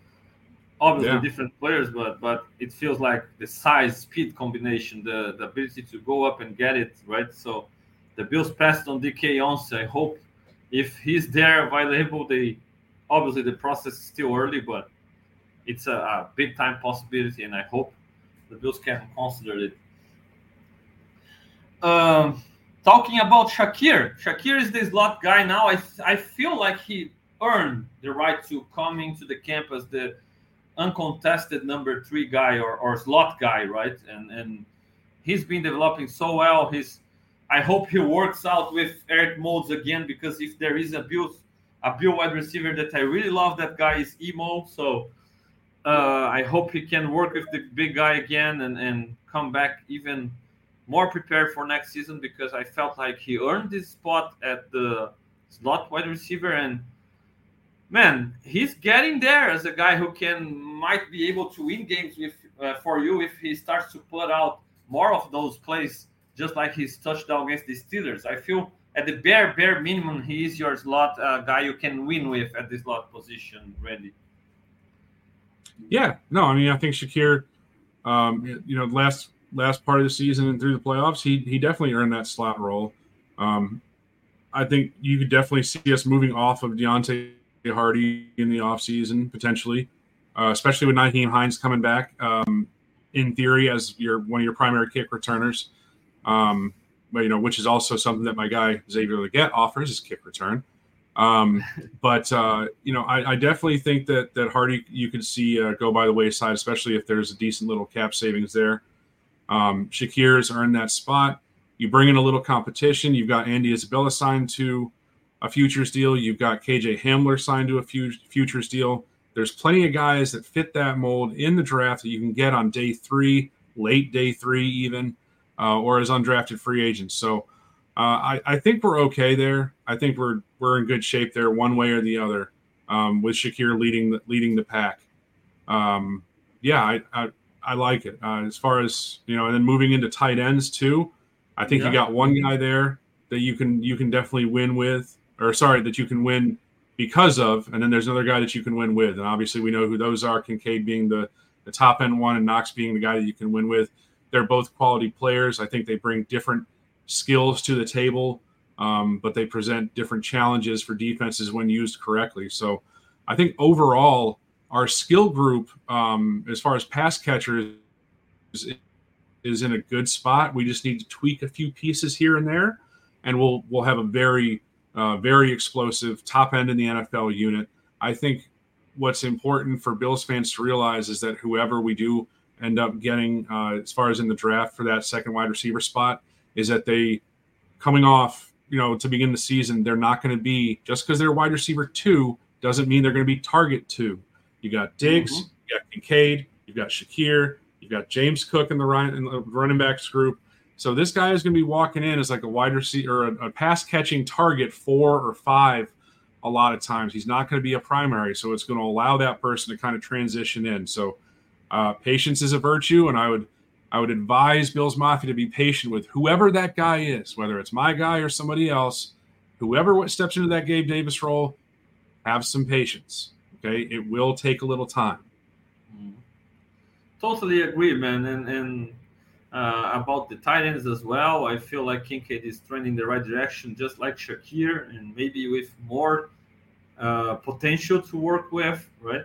Obviously, yeah. different players, but but it feels like the size speed combination, the the ability to go up and get it right. So the Bills passed on DK Once. I hope if he's there available, they obviously the process is still early, but it's a, a big time possibility, and I hope the Bills can consider it. Um, talking about Shakir, Shakir is the slot guy now. I I feel like he earned the right to come into the camp as the uncontested number three guy or, or slot guy, right? And and he's been developing so well. He's I hope he works out with Eric Moulds again because if there is a Bill a Bill wide receiver that I really love, that guy is Emo. So uh, I hope he can work with the big guy again and, and come back even more prepared for next season because I felt like he earned this spot at the slot wide receiver and man, he's getting there as a guy who can might be able to win games with uh, for you if he starts to put out more of those plays, just like his touchdown against the Steelers. I feel at the bare bare minimum, he is your slot uh, guy you can win with at the slot position, Randy. Yeah, no, I mean, I think Shakir, um, you know, last last part of the season and through the playoffs, he he definitely earned that slot role. Um, I think you could definitely see us moving off of Deonte Harty in the offseason, potentially, uh, especially with Nyheim Hines coming back, um, in theory, as your one of your primary kick returners. Um, but, you know, which is also something that my guy Xavier Legette offers is kick return. Um, but uh, you know, I, I, definitely think that that Harty you could see uh, go by the wayside, especially if there's a decent little cap savings there. Um, Shakir's earned that spot. You bring in a little competition. You've got Andy Isabella signed to a futures deal. You've got KJ Hamler signed to a futures deal. There's plenty of guys that fit that mold in the draft that you can get on day three, late day three, even, uh, or as undrafted free agents. So uh, I, I, think we're okay there. I think we're we're in good shape there, one way or the other, um, with Shakir leading the leading the pack. Um, yeah, I, I, I like it. Uh, as far as you know, and then moving into tight ends too, I think yeah. you got one guy there that you can you can definitely win with, or sorry, that you can win because of, and then there's another guy that you can win with, and obviously we know who those are. Kincaid being the the top end one, and Knox being the guy that you can win with. They're both quality players. I think they bring different skills to the table, um, but they present different challenges for defenses when used correctly. So I think overall, our skill group, um, as far as pass catchers, is, in a good spot. We just need to tweak a few pieces here and there, and we'll we'll have a very uh, very explosive top end in the NFL unit. I think what's important for Bills fans to realize is that whoever we do end up getting, uh, as far as in the draft for that second wide receiver spot, is that they coming off, you know, to begin the season, they're not going to be just because they're wide receiver two doesn't mean they're going to be target two. You got Diggs, mm-hmm. you got Kincaid, you've got Shakir, you've got James Cook in the, run, in the running backs group. So this guy is going to be walking in as like a wide receiver or a, a pass catching target four or five a lot of times. He's not going to be a primary, so it's going to allow that person to kind of transition in. So uh, patience is a virtue, and I would I would advise Bills Mafia to be patient with whoever that guy is, whether it's my guy or somebody else. Whoever steps into that Gabe Davis role, have some patience. Okay, it will take a little time. Mm-hmm. Totally agree, man. And and uh, about the tight ends as well, I feel like Kincaid is trending the right direction, just like Shakir, and maybe with more uh, potential to work with, right?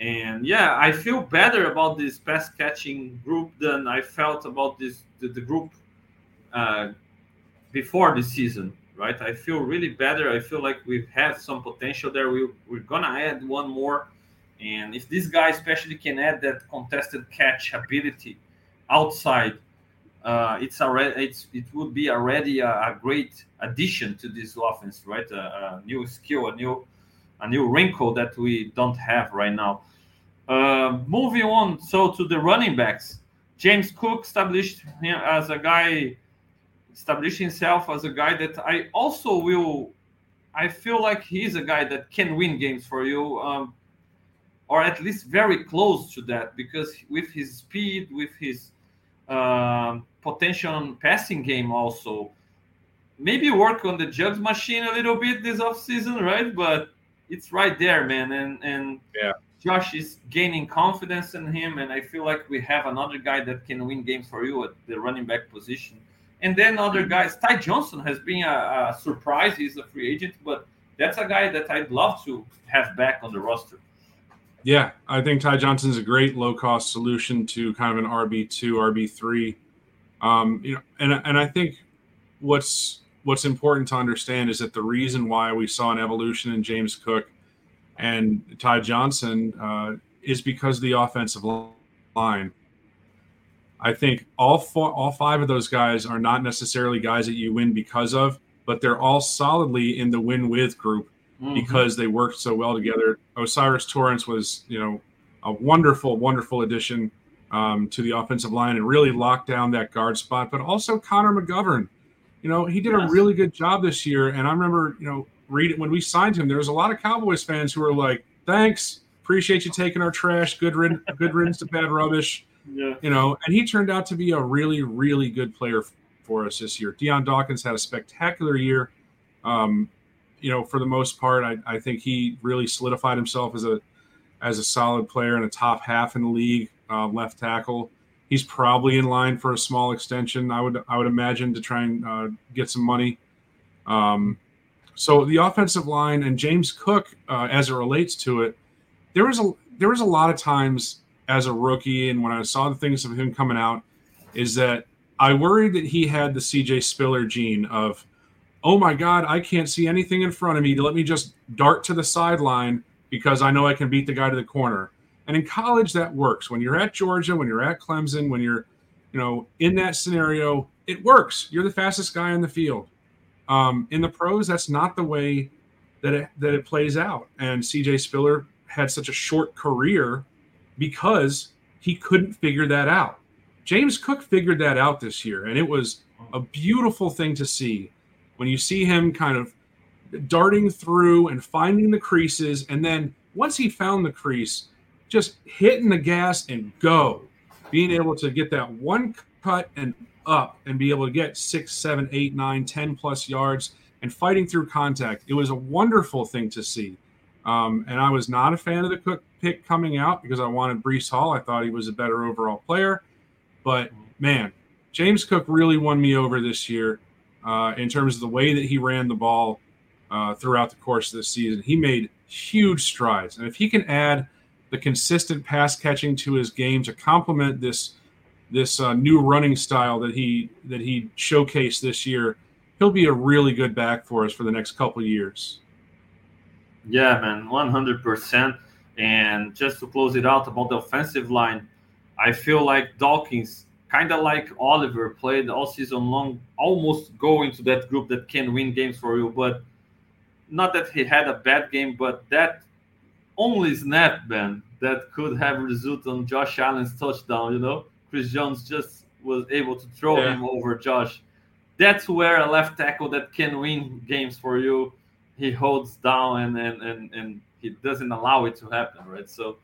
And yeah, I feel better about this pass catching group than I felt about this the, the group uh, before the season. Right, I feel really better. I feel like we have some potential there. We, we're gonna add one more, and if this guy especially can add that contested catch ability outside, uh, it's already it's it would be already a, a great addition to this offense, right? A, a, new skill, a new a new wrinkle that we don't have right now. Uh, moving on, so to the running backs, James Cook established him as a guy, established himself as a guy that I also will. I feel like he's a guy that can win games for you, um, or at least very close to that, because with his speed, with his uh, potential passing game, also maybe work on the jugs machine a little bit this off season, right? But it's right there, man, and and yeah Josh is gaining confidence in him, and I feel like we have another guy that can win games for you at the running back position. And then other mm-hmm. guys, Ty Johnson has been a, a surprise. He's a free agent, but that's a guy that I'd love to have back on the roster. Yeah, I think Ty Johnson's a great low cost solution to kind of an RB two, RB three. Um, you know, and and I think what's what's important to understand is that the reason why we saw an evolution in James Cook and Ty Johnson uh, is because of the offensive line. I think all four, all five of those guys are not necessarily guys that you win because of, but they're all solidly in the win with group mm-hmm. because they worked so well together. O'Cyrus Torrence was, you know, a wonderful, wonderful addition um, to the offensive line and really locked down that guard spot. But also Connor McGovern, you know, he did yes. a really good job this year. And I remember, you know, read when we signed him, there was a lot of Cowboys fans who were like, "Thanks, appreciate you taking our trash. Good rid- good riddance to bad rubbish." Yeah. You know, and he turned out to be a really, really good player for us this year. Dion Dawkins had a spectacular year. Um, you know, for the most part, I, I think he really solidified himself as a as a solid player in a top half in the league, uh, left tackle. He's probably in line for a small extension. I would I would imagine to try and uh, get some money. Um, So the offensive line and James Cook, uh, as it relates to it, there was a there was a lot of times as a rookie, and when I saw the things of him coming out, is that I worried that he had the CJ Spiller gene of, oh my God, I can't see anything in front of me. Let me just dart to the sideline because I know I can beat the guy to the corner. And in college, that works. When you're at Georgia, when you're at Clemson, when you're, you know, in that scenario, it works. You're the fastest guy on the field. Um, in the pros, that's not the way that it that it plays out. And CJ Spiller had such a short career because he couldn't figure that out. James Cook figured that out this year, and it was a beautiful thing to see when you see him kind of darting through and finding the creases, and then once he found the crease, just hitting the gas and go, being able to get that one cut and up and be able to get six, seven, eight, nine, ten plus yards and fighting through contact. It was a wonderful thing to see. Um, and I was not a fan of the Cook pick coming out because I wanted Breece Hall. I thought he was a better overall player. But man, James Cook really won me over this year uh, in terms of the way that he ran the ball uh, throughout the course of the season. He made huge strides. And if he can add the consistent pass catching to his game to complement this this uh, new running style that he that he showcased this year, he'll be a really good back for us for the next couple years. Yeah, man, one hundred percent. And just to close it out about the offensive line, I feel like Dawkins, kind of like Oliver, played all season long, almost go into that group that can win games for you. But not that he had a bad game, but that only snap, man, that could have resulted on Josh Allen's touchdown. You know, Chris Jones just was able to throw yeah. him over Josh. That's where a left tackle that can win games for you, he holds down and and and, and he doesn't allow it to happen, right? So,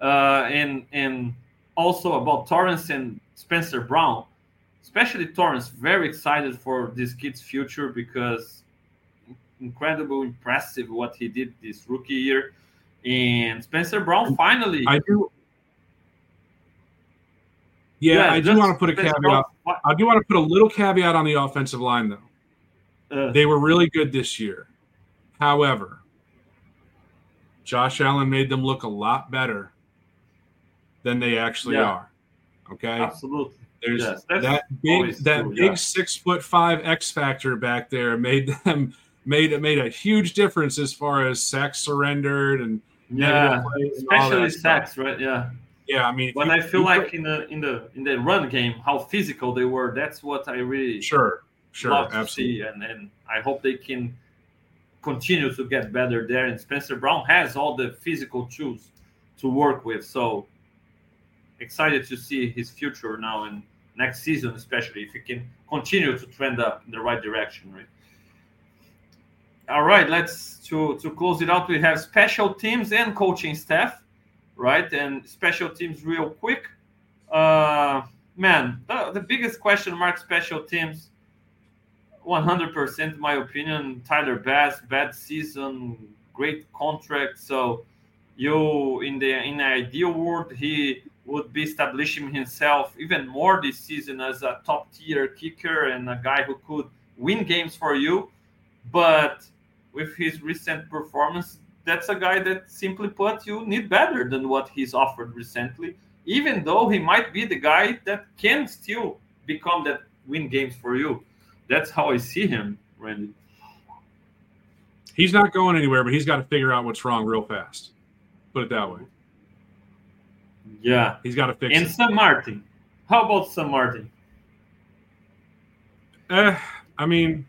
uh, and and also about Torrence and Spencer Brown, especially Torrence, very excited for this kid's future because incredible, impressive what he did this rookie year. And Spencer Brown finally. I do. Yeah, yeah I do want to put a caveat. Brown, I do want to put a little caveat on the offensive line, though. Uh, they were really good this year. However, Josh Allen made them look a lot better than they actually yeah. are. Okay. Absolutely. There's yes, that big that true, big yeah. six foot five X factor back there made them made it made a huge difference as far as sacks surrendered and yeah, especially sacks, right? Yeah. Yeah, I mean, when you, I feel like put, in the in the in the run game, how physical they were. That's what I really sure, sure, love absolutely. to see, and and I hope they can continue to get better there. And Spencer Brown has all the physical tools to work with. So excited to see his future now and next season, especially if he can continue to trend up in the right direction, right? All right, let's to to close it out. We have special teams and coaching staff, right? And special teams, real quick. Uh, man, the, the biggest question mark special teams 100% my opinion. Tyler Bass, bad season, great contract. So you in the in the ideal world, he would be establishing himself even more this season as a top tier kicker and a guy who could win games for you. But with his recent performance, that's a guy that simply put you need better than what he's offered recently. Even though he might be the guy that can still become that win games for you that's how I see him, Randy. He's not going anywhere, but he's got to figure out what's wrong real fast. Put it that way. Yeah, he's got to fix and it. And Martin, how about Sam Martin? Eh, I mean,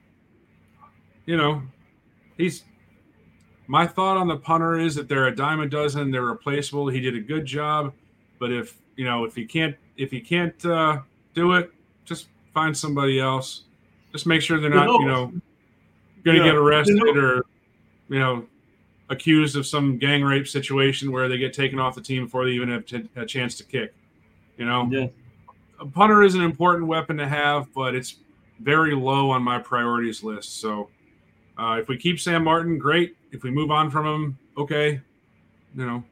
you know, he's. My thought on the punter is that they're a dime a dozen. They're replaceable. He did a good job, but if you know if he can't if he can't uh, do it, just find somebody else. Just make sure they're not, you know, going to yeah. get arrested or, you know, accused of some gang rape situation where they get taken off the team before they even have t- a chance to kick. You know, yeah. a punter is an important weapon to have, but it's very low on my priorities list. So uh, if we keep Sam Martin, great. If we move on from him, okay. You know,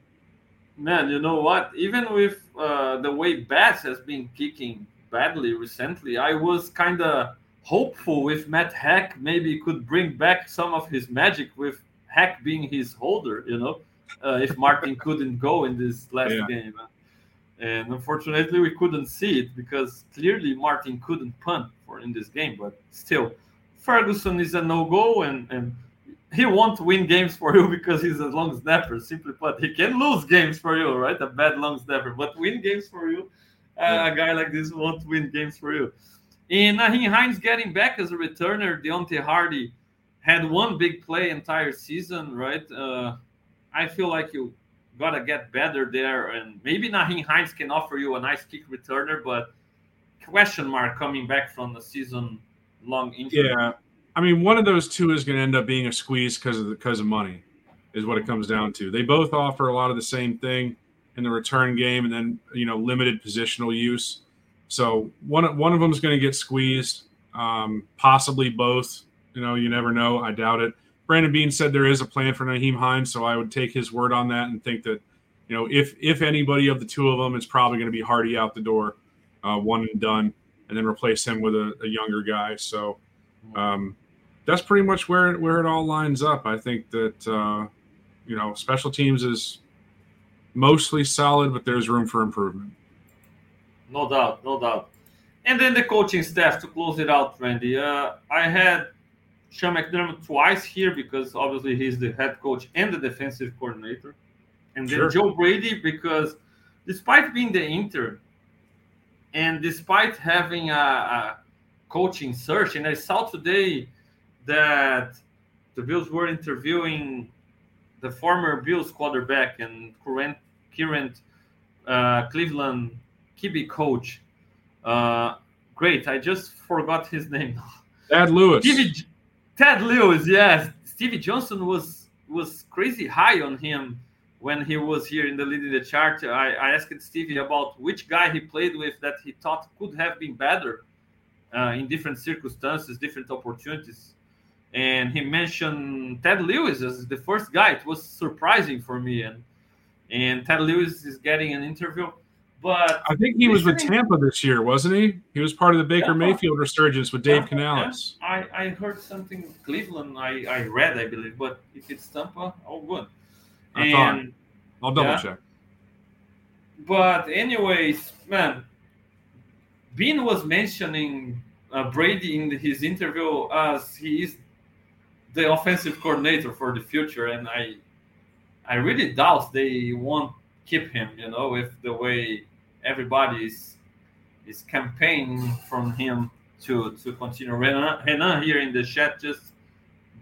man, you know what? Even with uh, the way Bass has been kicking badly recently, I was kind of hopeful with Matt Haack. Maybe could bring back some of his magic with Haack being his holder. You know, uh, if Martin couldn't go in this last yeah. game. And unfortunately, we couldn't see it because clearly Martin couldn't punt for in this game. But still, Ferguson is a no-go, and and he won't win games for you because he's a long snapper. Simply put, he can lose games for you, right? A bad long snapper, but win games for you. Uh, a guy like this won't win games for you. And Nyheim Hines getting back as a returner. Deonte Harty had one big play entire season, right? Uh, I feel like you gotta get better there, and maybe Nyheim Hines can offer you a nice kick returner, but question mark coming back from the season long injury. Yeah, I mean, one of those two is going to end up being a squeeze because of the because of money, is what it comes down to. They both offer a lot of the same thing in the return game, and then you know limited positional use. So one one of them is going to get squeezed, um, possibly both. You know, you never know. I doubt it. Brandon Beane said there is a plan for Nyheim Hines, so I would take his word on that and think that, you know, if if anybody of the two of them, it's probably going to be Harty out the door, uh, one and done, and then replace him with a, a younger guy. So um, that's pretty much where it, where it all lines up. I think that uh, you know special teams is mostly solid, but there's room for improvement. No doubt, no doubt. And then the coaching staff to close it out, Randy. Uh, I had Sean McDermott twice here because obviously he's the head coach and the defensive coordinator. And then sure. Joe Brady because despite being the intern and despite having a, a, coaching search, and I saw today that the Bills were interviewing the former Bills quarterback and current current uh, Cleveland QB coach. Uh, great, I just forgot his name. Thad Lewis. Stevie, Thad Lewis, yes. Stevie Johnson was was crazy high on him when he was here in the leading the charge. I, I asked Stevie about which guy he played with that he thought could have been better uh, in different circumstances, different opportunities. And he mentioned Thad Lewis as the first guy. It was surprising for me. And and Thad Lewis is getting an interview. But I think he was with Tampa this year, wasn't he? He was part of the Baker Tampa. Mayfield resurgence with Dave Canales. Yeah. I, I heard something Cleveland. I, I read, I believe, but if it's Tampa, oh good. I and I'll double yeah. check. But anyways, man, Beane was mentioning uh, Brady in his interview as he is the offensive coordinator for the future, and I I really doubt they won't keep him. You know, with the way everybody is is campaigning from him to to continue. Renan, Renan here in the chat just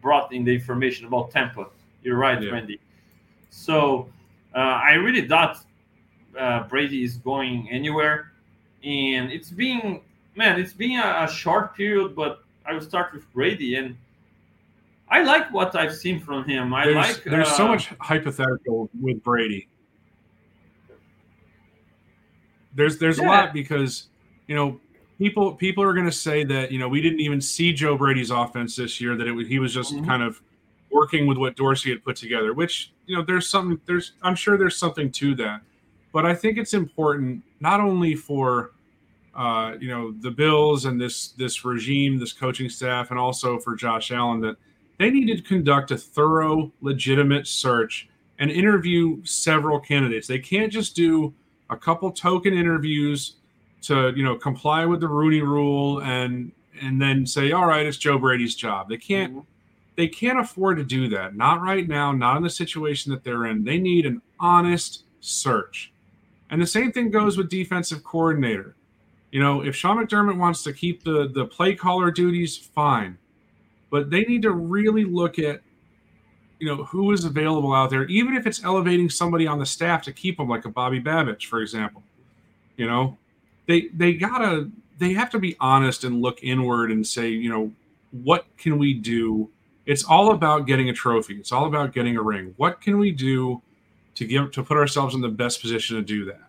brought in the information about Tampa. You're right, yeah. Randy. So uh, I really doubt uh, Brady is going anywhere, and it's been, man, it's been a, a short period, but I will start with Brady and. I like what I've seen from him. I there's, like. There's uh, so much hypothetical with Brady. There's there's yeah. a lot because you know people people are going to say that you know we didn't even see Joe Brady's offense this year that it was, he was just mm-hmm. kind of working with what Dorsey had put together. Which you know there's something there's I'm sure there's something to that, but I think it's important not only for uh, you know the Bills and this this regime, this coaching staff, and also for Josh Allen that they need to conduct a thorough, legitimate search and interview several candidates. They can't just do a couple token interviews to you know comply with the Rooney Rule and and then say, all right, it's Joe Brady's job. They can't mm-hmm. They can't afford to do that. Not right now. Not in the situation that they're in. They need an honest search. And the same thing goes with defensive coordinator. You know, if Sean McDermott wants to keep the the play caller duties, fine. But they need to really look at you know who is available out there, even if it's elevating somebody on the staff to keep them, like a Bobby Babich, for example. You know, they they gotta they have to be honest and look inward and say, you know, what can we do? It's all about getting a trophy. It's all about getting a ring. What can we do to give to put ourselves in the best position to do that?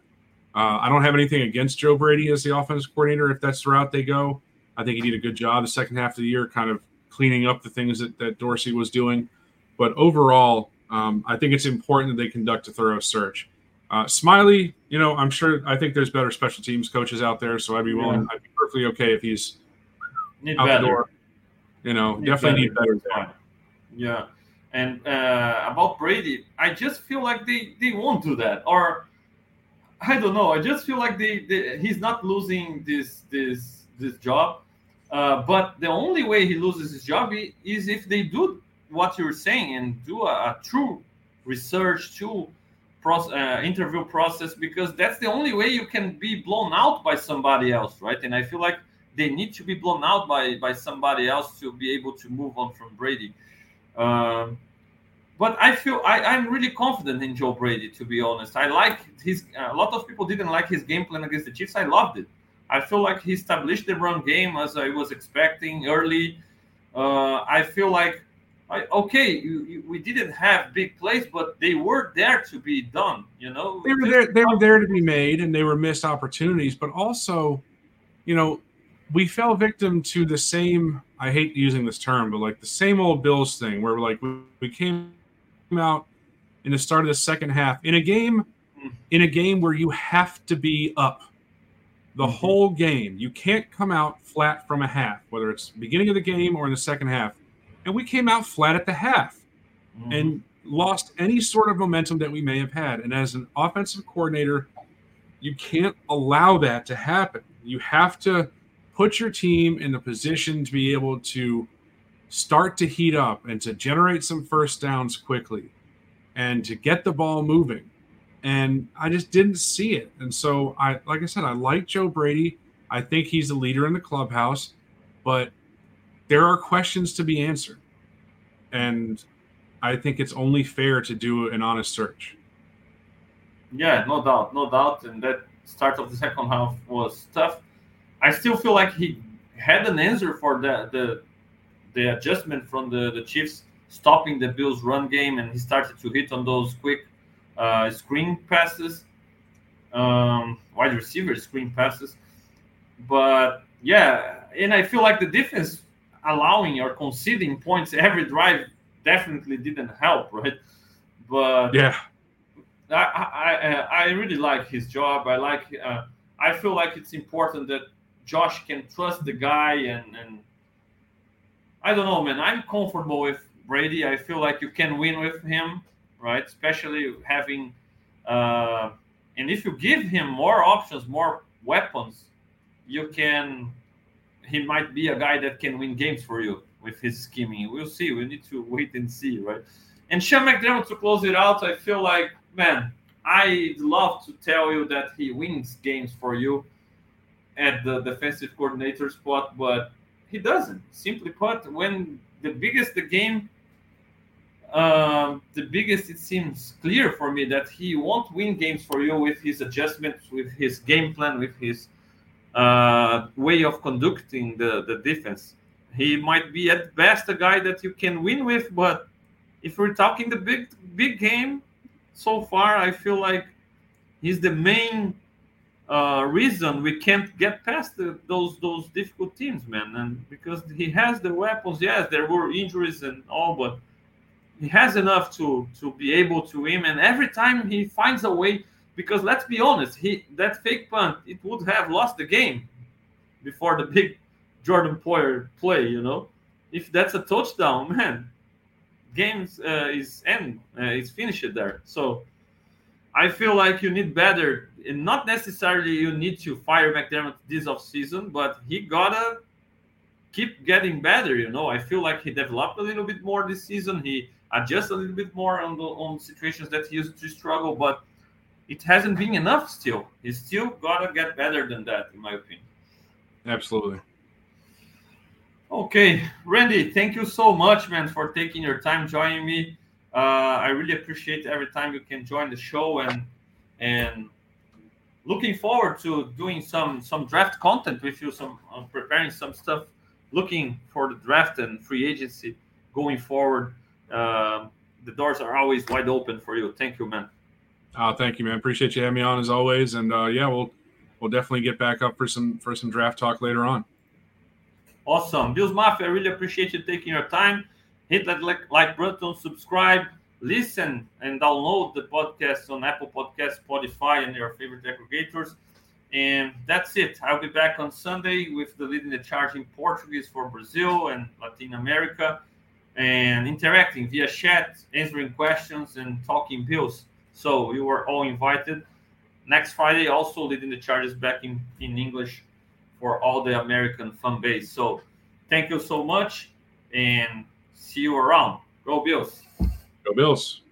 Uh, I don't have anything against Joe Brady as the offensive coordinator if that's the route they go. I think he did a good job the second half of the year, kind of cleaning up the things that, that Dorsey was doing. But overall, um, I think it's important that they conduct a thorough search. Uh, Smiley, you know, I'm sure I think there's better special teams coaches out there, so I'd be willing, yeah. I'd be perfectly okay if he's Need out better. the door. You know, definitely need better. Yeah. Yeah. And uh, about Brady, I just feel like they, they won't do that. Or I don't know. I just feel like they, they he's not losing this this this job. Uh, but the only way he loses his job is if they do what you're saying and do a, a true research, true process, uh, interview process, because that's the only way you can be blown out by somebody else, right? And I feel like they need to be blown out by by somebody else to be able to move on from Brady. Um, but I feel I, I'm really confident in Joe Brady. To be honest, I like his. A lot of people didn't like his game plan against the Chiefs. I loved it. I feel like he established the run game as I was expecting early. Uh, I feel like, I, okay, you, you, we didn't have big plays, but they were there to be done. You know, They were there. They were there to be made, and they were missed opportunities. But also, you know, we fell victim to the same. I hate using this term, but like the same old Bills thing, where like we, we came out in the start of the second half in a game, in a game where you have to be up the Mhm. whole game. You can't come out flat from a half, whether it's beginning of the game or in the second half. And we came out flat at the half Mhm. and lost any sort of momentum that we may have had. And as an offensive coordinator, you can't allow that to happen. You have to put your team in the position to be able to start to heat up and to generate some first downs quickly and to get the ball moving. And I just didn't see it. And so I like I said, I like Joe Brady. I think he's the leader in the clubhouse, but there are questions to be answered. And I think it's only fair to do an honest search. Yeah, no doubt, no doubt. And that start of the second half was tough. I still feel like he had an answer for the the, the adjustment from the, the Chiefs stopping the Bills' run game, and he started to hit on those quick uh, screen passes, um, wide receiver screen passes. But yeah, and I feel like the defense allowing or conceding points every drive definitely didn't help, right? But Yeah. I, I, I- I really like his job. I like. Uh, I feel like it's important that Josh can trust the guy, and and I don't know, man. I'm comfortable with Brady. I feel like you can win with him, right? Especially having, uh, and if you give him more options, more weapons, you can. He might be a guy that can win games for you with his scheming. We'll see. We need to wait and see, right? And Sean McDermott to close it out, I feel like, man, I'd love to tell you that he wins games for you at the defensive coordinator spot, but he doesn't. Simply put, when the biggest the game, um, the biggest it seems clear for me that he won't win games for you with his adjustments, with his game plan, with his uh, way of conducting the, the defense. He might be at best a guy that you can win with, but if we're talking the big big game, so far I feel like he's the main uh, reason we can't get past the, those those difficult teams, man. And because he has the weapons, yes, there were injuries and all, but he has enough to to be able to win. And every time he finds a way, because let's be honest, he that fake punt it would have lost the game before the big Jordan Poyer play. You know, if that's a touchdown, man, games uh, is end uh, is finished there. So I feel like you need better, and not necessarily you need to fire McDermott this off season, but he gotta keep getting better. You know, I feel like he developed a little bit more this season. He adjusted a little bit more on the on situations that he used to struggle, but it hasn't been enough. Still, he still gotta get better than that, in my opinion. Absolutely. Okay, Randy, thank you so much, man, for taking your time joining me. Uh, I really appreciate every time you can join the show and and looking forward to doing some some draft content with you, some uh, preparing some stuff, looking for the draft and free agency going forward. Um, the doors are always wide open for you. Thank you, man. Uh, thank you, man. Appreciate you having me on as always. And uh, yeah, we'll we'll definitely get back up for some for some draft talk later on. Awesome. Bills Mafia, I really appreciate you taking your time. Hit that like, like button, subscribe, listen, and download the podcast on Apple Podcasts, Spotify, and your favorite aggregators. And that's it. I'll be back on Sunday with the leading the charge in Portuguese for Brazil and Latin America and interacting via chat, answering questions, and talking bills. So you are all invited. Next Friday, also leading the charges back in, in English for all the American fan base. So thank you so much and see you around. Go Bills. Go Bills.